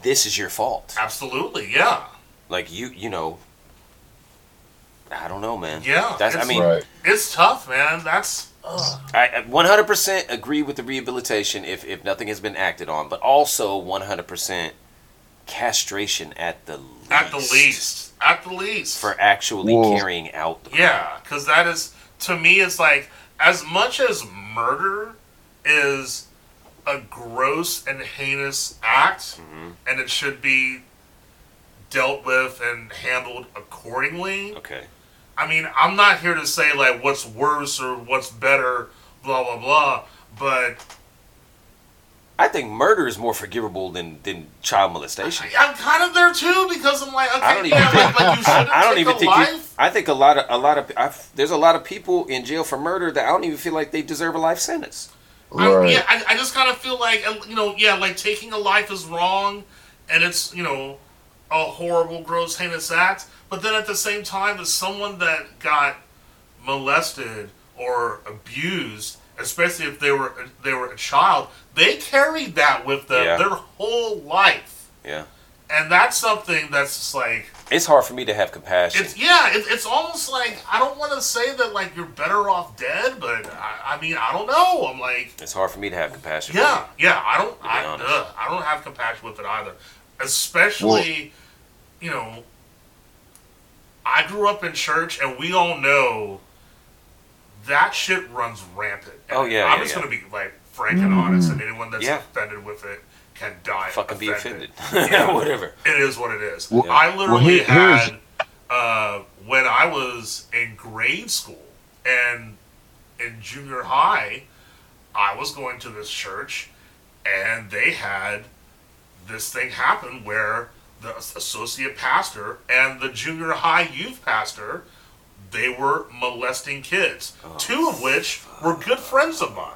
this is your fault. absolutely, yeah, Like you, you know, I don't know, man. Yeah, That's, I mean, Right. it's tough, man. That's ugh. I I 100% agree with the rehabilitation if, if nothing has been acted on, but also 100% castration at the least. at the least, at the least. For actually Well- carrying out the Yeah, because that is to me it's like as much as murder is a gross and heinous act, Mm-hmm. and it should be dealt with and handled accordingly. Okay. I mean, I'm not here to say like what's worse or what's better, blah blah blah, but I think murder is more forgivable than, than child molestation. I'm kind of there too because I'm like, okay, I don't even yeah, think. like, like you shouldn't I don't even a think. You. I think a lot of a lot of I've, there's a lot of people in jail for murder that I don't even feel like they deserve a life sentence. I, yeah, I, I just kind of feel like uh, you know, yeah, like taking a life is wrong, and it's you know, a horrible, gross, heinous act. But then at the same time, as someone that got molested or abused, especially if they were they were a child, they carried that with them Yeah. their whole life, Yeah, and that's something that's just like it's hard for me to have compassion. it's yeah, it, it's almost like I don't want to say that like you're better off dead, but I, I mean I don't know. I'm like. It's hard for me to have compassion. Yeah, you. yeah. I don't. I, honest. ugh, I don't have compassion with it either. Especially, you know, I grew up in church, and we all know that shit runs rampant. And Oh, yeah, I'm yeah, just yeah. gonna be like frank and honest, and anyone that's Yeah. offended with it can die. Fucking be offended. offended. (laughs) Yeah. Whatever. It is what it is. Well- I literally here- here's- had uh, when I was in grade school and in junior high, I was going to this church, and they had this thing happen where the associate pastor and the junior high youth pastor they were molesting kids, oh, two of which were good friends of mine.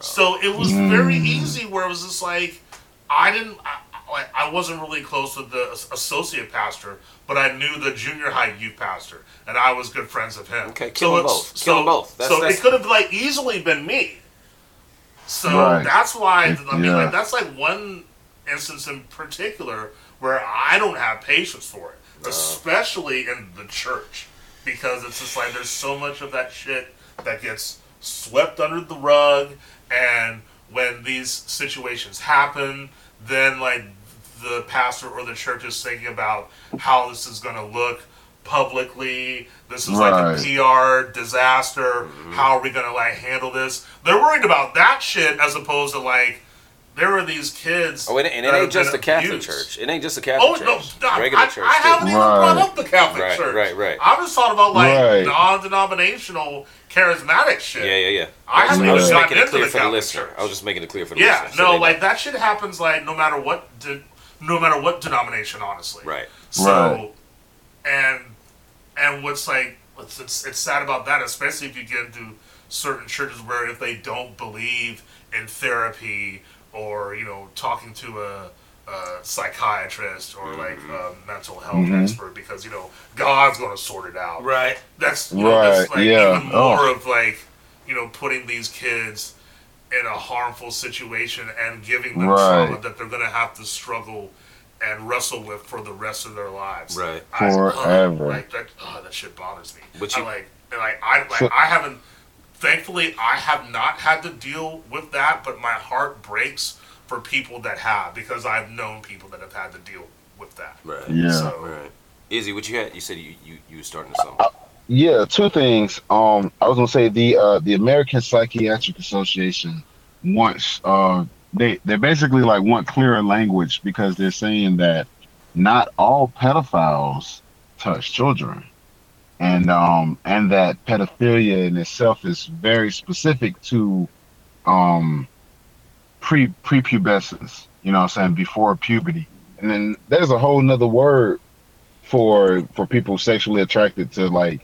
So it was very mm. easy where it was just like I didn't I, I, I wasn't really close with the associate pastor, but I knew the junior high youth pastor, and I was good friends of him. Okay, kill 'em it's- both. Kill 'em both. That's- so that's- it could have like easily been me. So Right. that's why I mean Yeah. like that's like one instance in particular where I don't have patience for it, especially in the church, because it's just like there's so much of that shit that gets swept under the rug, and when these situations happen, then like the pastor or the church is thinking about how this is going to look publicly. This is like a PR disaster. Mm-hmm. How are we going to like handle this? They're worried about that shit as opposed to like there are these kids. Oh, and, and it ain't just been the Catholic abused. church. It ain't just the Catholic Oh no, church. no Regular I, church I too. haven't even Right. brought up the Catholic Right, church. right, right. right. I'm just talking about like Right. non-denominational charismatic shit. Yeah, yeah, yeah. I haven't I was even just gotten making it into clear the for the Catholic listener. church. I was just making it clear for the Yeah, listener. so no, they know. like that shit happens like no matter what, de- no matter what denomination, honestly. Right. So, Right. and and what's like it's, it's it's sad about that, especially if you get into certain churches where if they don't believe in therapy or you know talking to a, a psychiatrist or mm-hmm. like a mental health Mhm. expert because you know God's going to sort it out. Right. That's you know, that's Right, like yeah. even oh. more Oh. of like you know putting these kids in a harmful situation and giving them Right. trauma that they're going to have to struggle and wrestle with for the rest of their lives. Right. I- ugh, Forever. like that. Oh, that shit bothers me. But I like, and like I like So- I haven't. Thankfully, I have not had to deal with that, but my heart breaks for people that have because I've known people that have had to deal with that. Right. Yeah. So Right. Izzy, what you had? You said you you, you were starting to something. Yeah, two things. Um, I was gonna say the uh the American Psychiatric Association wants uh they they basically like want clearer language because they're saying that not all pedophiles touch children, and um and that pedophilia in itself is very specific to um pre prepubescence. You know what I'm saying before puberty, and then there's a whole nother word for for people sexually attracted to like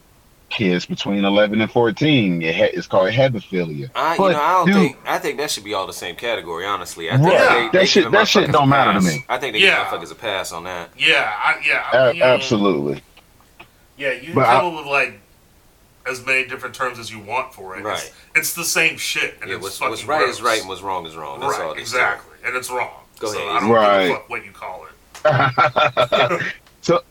kids between 11 and 14 it ha- it's called hebephilia I, you know, I don't dude- think I think that should be all the same category. Honestly, I think Right. they, That they shit- that shit don't a matter to me. I think they Yeah. give motherfuckers a pass on that. yeah, I, yeah, I A- mean, absolutely Yeah, you can But come I- up with like as many different terms as you want for it. Right. it's the same shit, and Yeah, it's what's, fucking what's right is right and what's wrong is wrong. That's all. right, it is. exactly, and it's wrong. Go so ahead, I don't Right. give what you call it. (laughs) so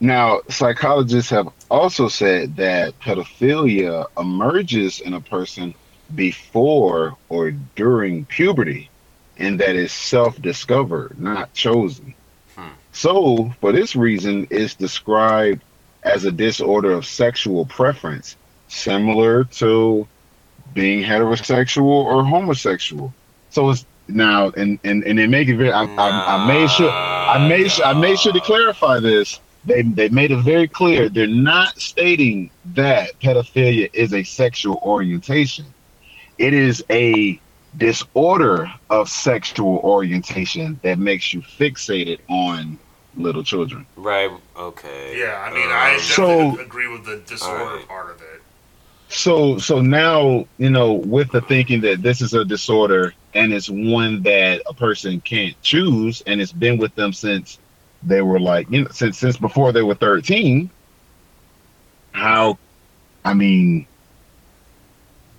now psychologists have also said that pedophilia emerges in a person before or during puberty and that is self-discovered not chosen Hmm. so for this reason it's described as a disorder of sexual preference similar to being heterosexual or homosexual so it's now and and, and they make it very I, I, I made sure I made sure I made sure to clarify this. They they made it very clear they're not stating that pedophilia is a sexual orientation. It is a disorder of sexual orientation that makes you fixated on little children. Right. Okay. Yeah, I mean, Um, I So- definitely agree with the disorder Alright. part of it. So so now, you know, with the thinking that this is a disorder and it's one that a person can't choose and it's been with them since they were like, you know, since since before they were 13, how I mean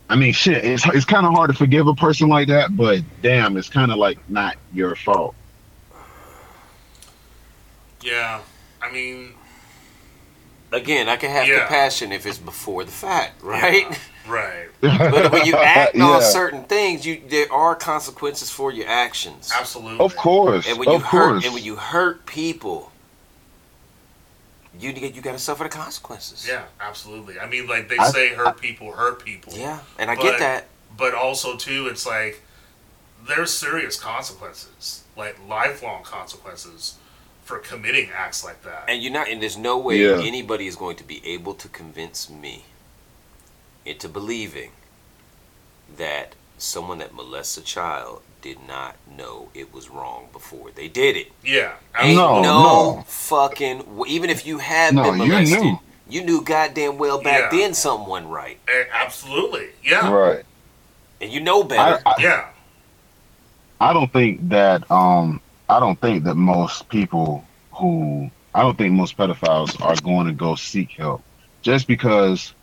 I mean shit, it's it's kind of hard to forgive a person like that, but damn, it's kind of like not your fault. Yeah, I mean, Again, I can have Yeah. compassion if it's before the fact, right? right, (laughs) But when you act Yeah. on certain things, you there are consequences for your actions. absolutely. Of course. And when you of hurt course. and when you hurt people, you you got to suffer the consequences. Yeah, absolutely. I mean, like they I- say, hurt people, hurt people. Yeah, and I But- get that. But also too, it's like there's serious consequences, like lifelong consequences, for committing acts like that. And you're not, and there's no way Yeah. anybody is going to be able to convince me into believing that someone that molests a child did not know it was wrong before they did it. yeah, Ain't No, no, no. fucking. Even if you had No, been you molested, knew. you knew goddamn well back Yeah. then something wasn't right, absolutely. Yeah, right. and you know better. I, I, yeah, I don't think that um I don't think that most people who I don't think most pedophiles are going to go seek help just because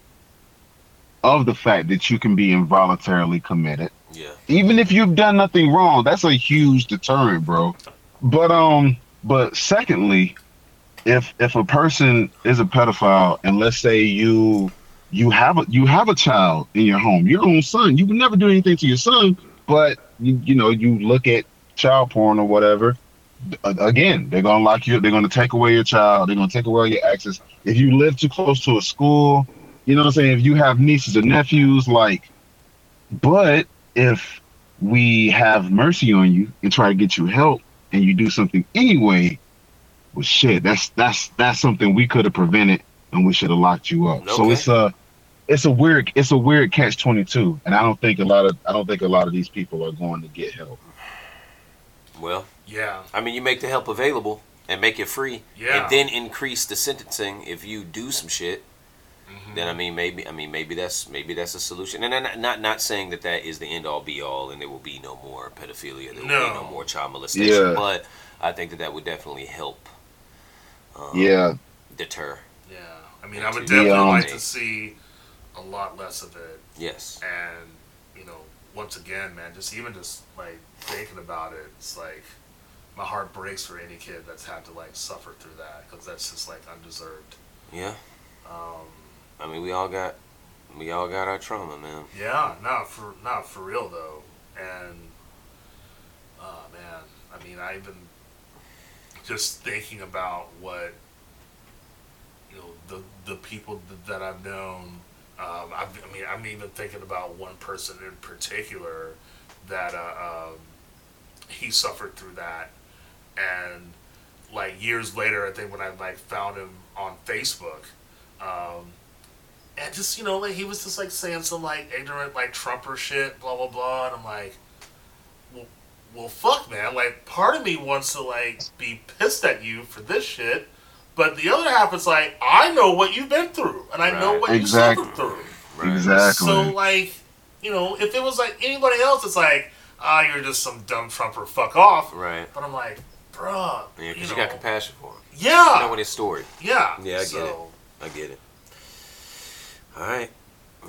of the fact that you can be involuntarily committed. yeah, Even if you've done nothing wrong, that's a huge deterrent, bro. But um but secondly, if if a person is a pedophile and let's say you you have a you have a child in your home, your own son, you would never do anything to your son, but you you know you look at child porn or whatever. Again, they're gonna lock you. Up, they're gonna take away your child. They're gonna take away your access. If you live too close to a school, you know what I'm saying. If you have nieces and nephews, like, but if we have mercy on you and try to get you help, and you do something anyway, well, shit, that's that's that's something we could have prevented, and we should have locked you up. So it's a it's a weird it's a weird catch twenty two, and I don't think a lot of I don't think a lot of these people are going to get help. Well, yeah, I mean, you make the help available and make it free, Yeah. and then increase the sentencing if you do some shit. then I mean maybe I mean maybe that's maybe that's a solution. And I'm not not, not saying that that is the end all be all, and there will be no more pedophilia, there will No. be no more child molestation. Yeah. But I think that that would definitely help um, Yeah, deter. Yeah, I mean, I would definitely um, like to see a lot less of it. Yes. And you know, once again, man, just even just like thinking about it, it's like my heart breaks for any kid that's had to like suffer through that because that's just like undeserved. Yeah. Um, I mean, we all got we all got our trauma, man. yeah, not for not for real though, and oh man, I mean, I even just thinking about what you know the the people th- that I've known. Um, I, I mean, I'm even thinking about one person in particular that uh, um, he suffered through that, and like years later, I think when I like found him on Facebook, um, and just you know, like he was just like saying some like ignorant like Trumper shit, blah blah blah, and I'm like, well, well, fuck, man. Like, part of me wants to like be pissed at you for this shit, but the other half is like, I know what you've been through, and I know what Exactly. you suffered through. Right. exactly. So like, you know, if it was like anybody else, it's like, ah, you're just some dumb Trumper, fuck off. Right. But I'm like, bruh, Yeah, because you, know, got compassion for him. yeah, You know when it's story. yeah, Yeah, I get it. I get it. All right.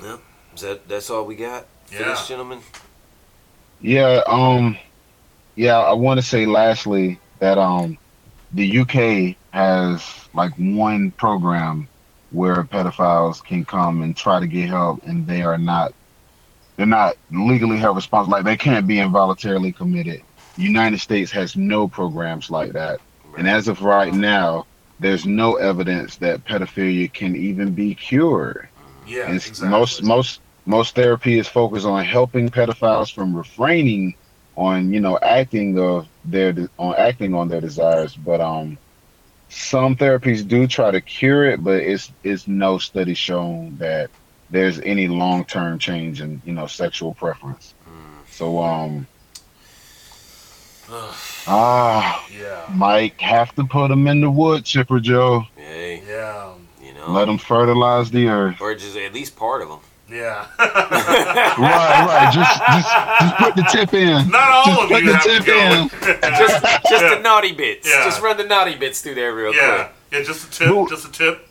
Well, is that that's all we got for Yeah. this gentleman? Yeah, um yeah, I want to say lastly that um the UK has like one program where pedophiles can come and try to get help and they are not they're not legally held responsible like they can't be involuntarily committed. United States has no programs like that. And as of right now, there's no evidence that pedophilia can even be cured. yeah, And exactly. most most most therapy is focused on helping pedophiles from refraining on you know acting of their on acting on their desires but um some therapies do try to cure it but it's it's no study shown that there's any long-term change in you know sexual preference. So um Ugh, (sighs) ah yeah, Mike have to put them in the wood chipper joe. Hey, yeah, you know, let them fertilize the earth. Or just at least part of them. Yeah. (laughs) right right just just, just put the tip in Not all Just of put you the have to tip go. in. (laughs) (laughs) just just Yeah. the naughty bits. Yeah. Just run the naughty bits through there real yeah, quick. yeah, just a tip, Well- just a tip.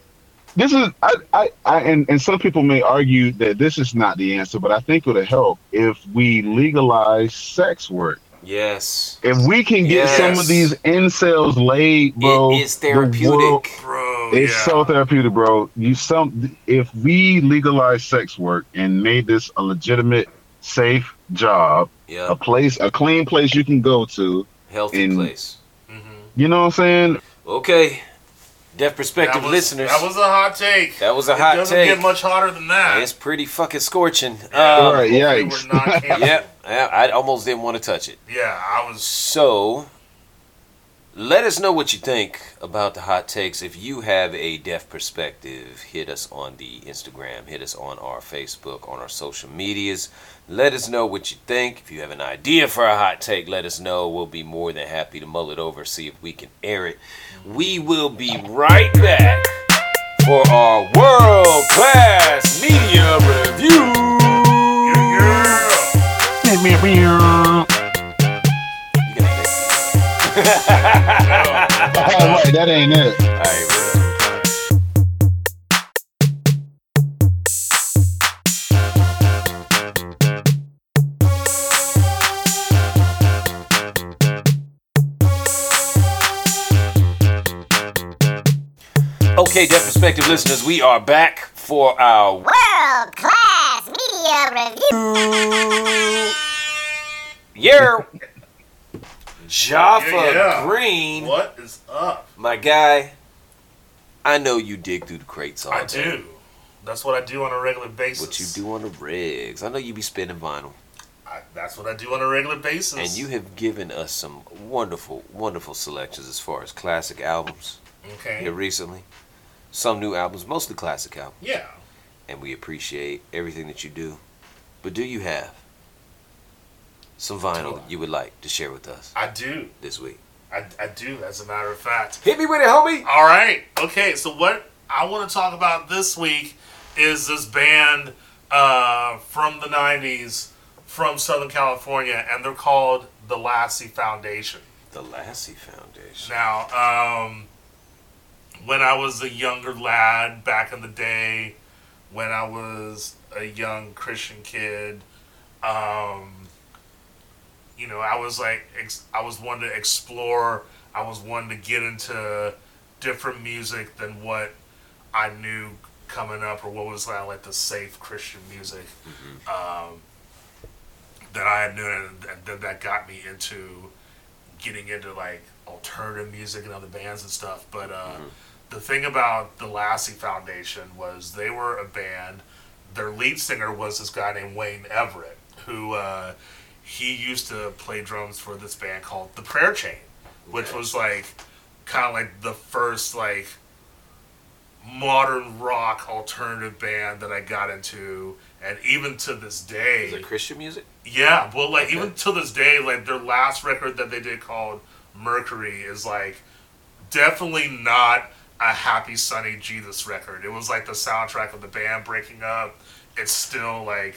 this is I, I, I and, and some people may argue that this is not the answer, but I think it'll help if we legalize sex work. Yes. If we can get some of these incels laid, bro, it is the world- therapeutic. Bro, it's yeah. so therapeutic, bro. You some if we legalize sex work and made this a legitimate, safe job, a place, a clean place you can go to. Healthy in- place. Mhm. You know what I'm saying? Okay. Deaf perspective That was, listeners. That was a hot take. That was a it hot doesn't take. get much hotter than that. It's pretty fucking scorching. Yeah, Um, Right, hopefully yikes. We're not (laughs) canceled. yeah, yeah, I almost didn't want to touch it. Yeah, I was. So, let us know what you think about the hot takes. If you have a deaf perspective, hit us on the Instagram, hit us on our Facebook, on our social medias. Let us know what you think. If you have an idea for a hot take, let us know. We'll be more than happy to mull it over, see if we can air it. We will be right back for our world class media review. Yeah, You can edit Oh, that ain't it. Okay, Deaf Perspective listeners, we are back for our World class media review. (laughs) year. Jaffa Yeah, yeah. Green, what is up? my guy. I know you dig through the crates all I day. do. That's what I do on a regular basis. What you do on the rigs. I know you be spinning vinyl. I, that's what I do on a regular basis. And you have given us some wonderful, wonderful selections as far as classic albums okay? here recently. Some new albums, mostly classic albums. Yeah. And we appreciate everything that you do. But do you have some vinyl that you would like to share with us I do. this week? I, I do. As a matter of fact. Hit me with it, homie. All right. Okay. So what I want to talk about this week is this band uh, from the '90s from Southern California, and they're called the Lassie Foundation. The Lassie Foundation. Now, um, when I was a younger lad back in the day, when I was a young Christian kid, um, you know, I was like, ex- I was one to explore. I was one to get into different music than what I knew coming up, or what was like, like the safe Christian music um, that I had known, and, and then that got me into getting into like alternative music and other bands and stuff. But uh, the thing about the Lassie Foundation was they were a band. Their lead singer was this guy named Wayne Everett, who uh, he used to play drums for this band called The Prayer Chain, which was like kind of like the first like modern rock alternative band that I got into, and even to this day, Is it Christian music? yeah, well, like even to this day, like their last record that they did called Mercury is like definitely not a happy sunny Jesus record. It was like the soundtrack of the band breaking up. It's still like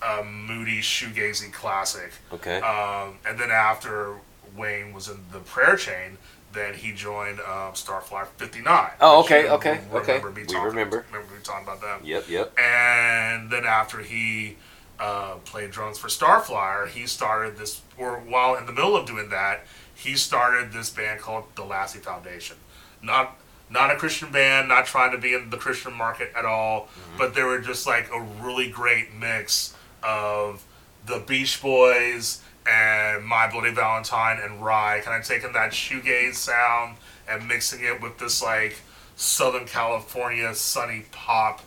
a moody shoegazy classic. Okay. Um, and then after Wayne was in the Prayer Chain, then he joined um, Starflyer 59. Oh, okay, okay, okay. remember me We talking- remember. Remember me talking about them. Yep, yep. And then after he uh, played drums for Starflyer, he started this, or while in the middle of doing that, he started this band called the Lassie Foundation. Not not a Christian band, not trying to be in the Christian market at all, but they were just like a really great mix of the Beach Boys and My Bloody Valentine and Ride, kind of taking that shoegaze sound and mixing it with this like Southern California sunny pop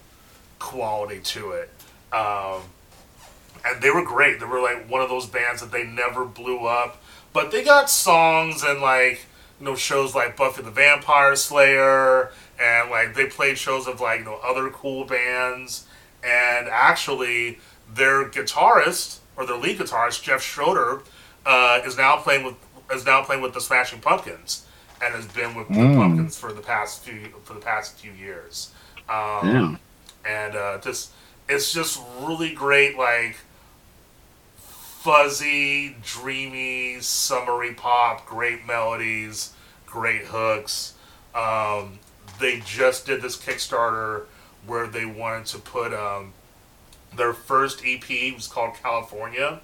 quality to it. Um, and they were great. They were like one of those bands that they never blew up, but they got songs and like you know shows like Buffy the Vampire Slayer, and like they played shows of like you know other cool bands. And actually, their guitarist or their lead guitarist Jeff Schroeder uh, is now playing with is now playing with the Smashing Pumpkins and has been with the Mm. Pumpkins for the past few for the past few years. Um, Damn. and uh, just it's just really great like fuzzy dreamy summery pop great melodies great hooks. Um, they just did this kickstarter where they wanted to put um, their first ep was called california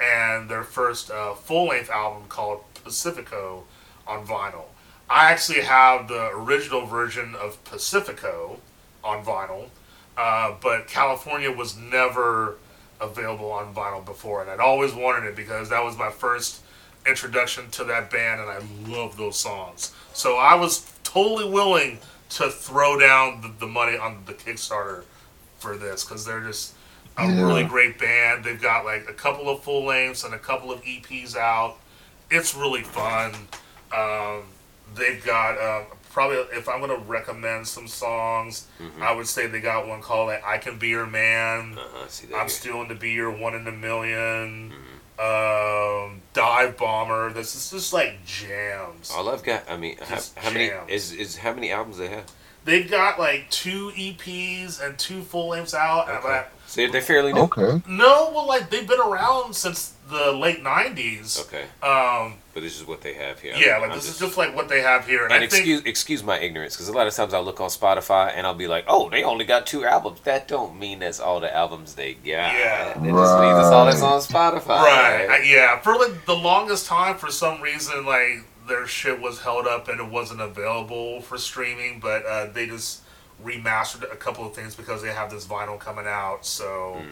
and their first uh, full-length album called pacifico on vinyl. I actually have the original version of pacifico on vinyl uh, but California was never available on vinyl before, and I'd always wanted it because that was my first introduction to that band, and I love those songs. So I was totally willing to throw down the, the money on the Kickstarter for this because they're just a Yeah. really great band. They've got like a couple of full lengths and a couple of EPs out. It's really fun. Um, they've got uh, probably if I'm gonna recommend some songs, I would say they got one called like, "I Can Be Your Man." Uh-huh, see that I'm here. still be your one in a 1000000 Um, Dive Bomber. This is just like jams. All I've got, I mean, how, how many is is how many albums they have? They've got like two EPs and two full lengths out. and Okay. I- So they're fairly new. Okay. no, well, like they've been around since the late '90s. Okay, Um, but this is what they have here. yeah, I'm like this is just like what they have here, and, And I think excuse excuse my ignorance, because a lot of times I'll look on Spotify and I'll be like, "Oh, they only got two albums." That don't mean that's all the albums they got. Yeah. that just means that's all that's on Spotify. Right. I- yeah. For like the longest time, for some reason, like their shit was held up and it wasn't available for streaming. But uh, they just remastered a couple of things because they have this vinyl coming out. So,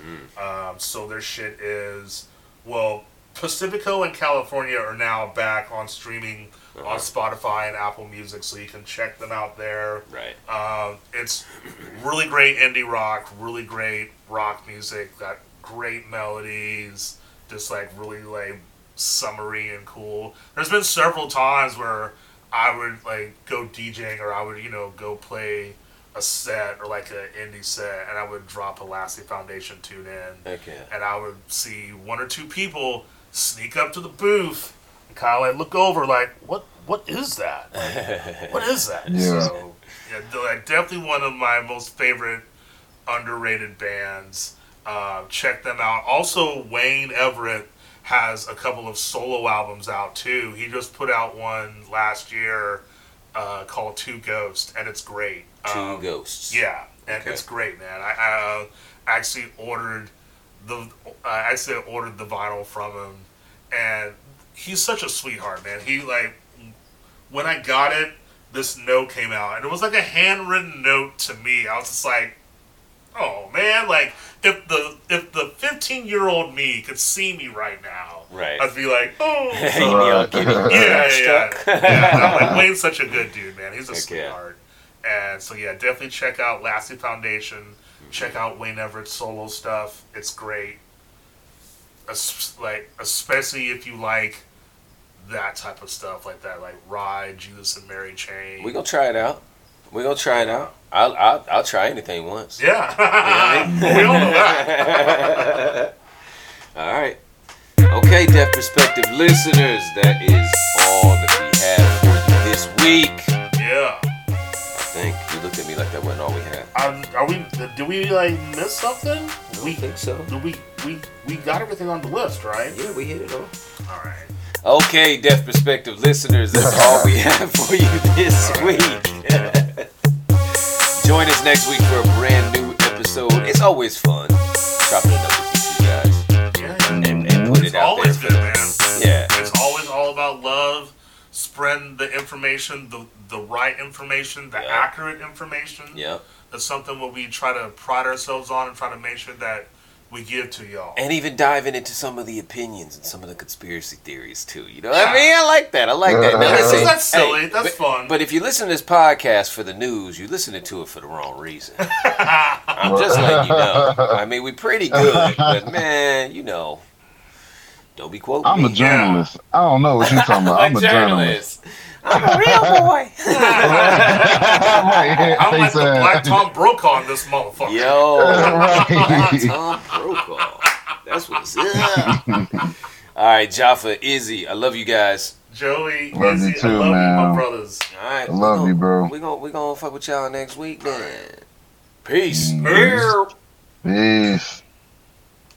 um, so their shit is well. Pacifico and California are now back on streaming on Spotify and Apple Music, so you can check them out there. Right. Um, it's really great indie rock, really great rock music, got great melodies, just like really like summery and cool. There's been several times where I would like go DJing or I would, you know, go play a set or like an indie set and I would drop a Lassie Foundation tune in Okay. and I would see one or two people sneak up to the booth and kind of like look over like what what is that Like, (laughs) what is that Yeah. so yeah, like, definitely one of my most favorite underrated bands. Uh, check them out. Also, Wayne Everett has a couple of solo albums out too. He just put out one last year uh, called Two Ghosts, and it's great. Two Um, ghosts. yeah, and Okay. it's great, man. I, I uh, actually ordered the I actually ordered the vinyl from him, and he's such a sweetheart, man. He like when I got it, this note came out, and it was like a handwritten note to me. I was just like, oh man, like if the if the fifteen year old me could see me right now, Right. I'd be like, oh, (laughs) You'd all giddy. (laughs) yeah, yeah, yeah. Starstruck. (laughs) I'm like Wayne's such a good dude, man. He's a Heck yeah. And so yeah, definitely check out Lassie Foundation. Mm-hmm. Check out Wayne Everett's solo stuff. It's great. Es- like especially if you like that type of stuff, like that, like Ride, Jesus and Mary Chain. We gonna try it out. We gonna try it out. I'll I'll, I'll try anything once. yeah, You know I mean? we all know that. (laughs) All right. Okay, Deaf Perspective listeners, that is all that we have for you this week. Yeah. I think you looked at me like that wasn't all we had. Um, are we? Did we like miss something? We think so. We we we got everything on the list, right? Yeah, we hit it all. All right. Okay, Deaf Perspective listeners, that's all we (laughs) have for you this week. (laughs) Join us next week for a brand new episode. It's always fun chopping it up with you guys Yeah. and, and put It's it out always there. good, man. Yeah. It's always all about love, spreading the information, the the right information, the Yeah. accurate information. Yep. That's something what we try to pride ourselves on and try to make sure that we give to y'all. And even diving into some of the opinions and some of the conspiracy theories too. You know what I mean? I like that. I like that. Now, That's- listen, that's silly. That's but, fun. But if you listen to this podcast for the news, you're listening to it for the wrong reason. (laughs) I'm just letting you know. I mean, we're pretty good, but man, you know, don't be quoting I'm a me. journalist. I don't know what you're talking about. I'm a (laughs) journalist. I'm a real boy. (laughs) (laughs) I'm like the uh, Black Tom Brokaw in this motherfucker. Yo, (laughs) Right. Tom Brokaw. That's what's up. All right, Jaffa, Izzy, I love you guys. Joey, Love you Izzy, too, I love you, my brothers. All right, I love you, bro. We're gonna we gonna fuck with y'all next week then. Peace. Peace. Peace.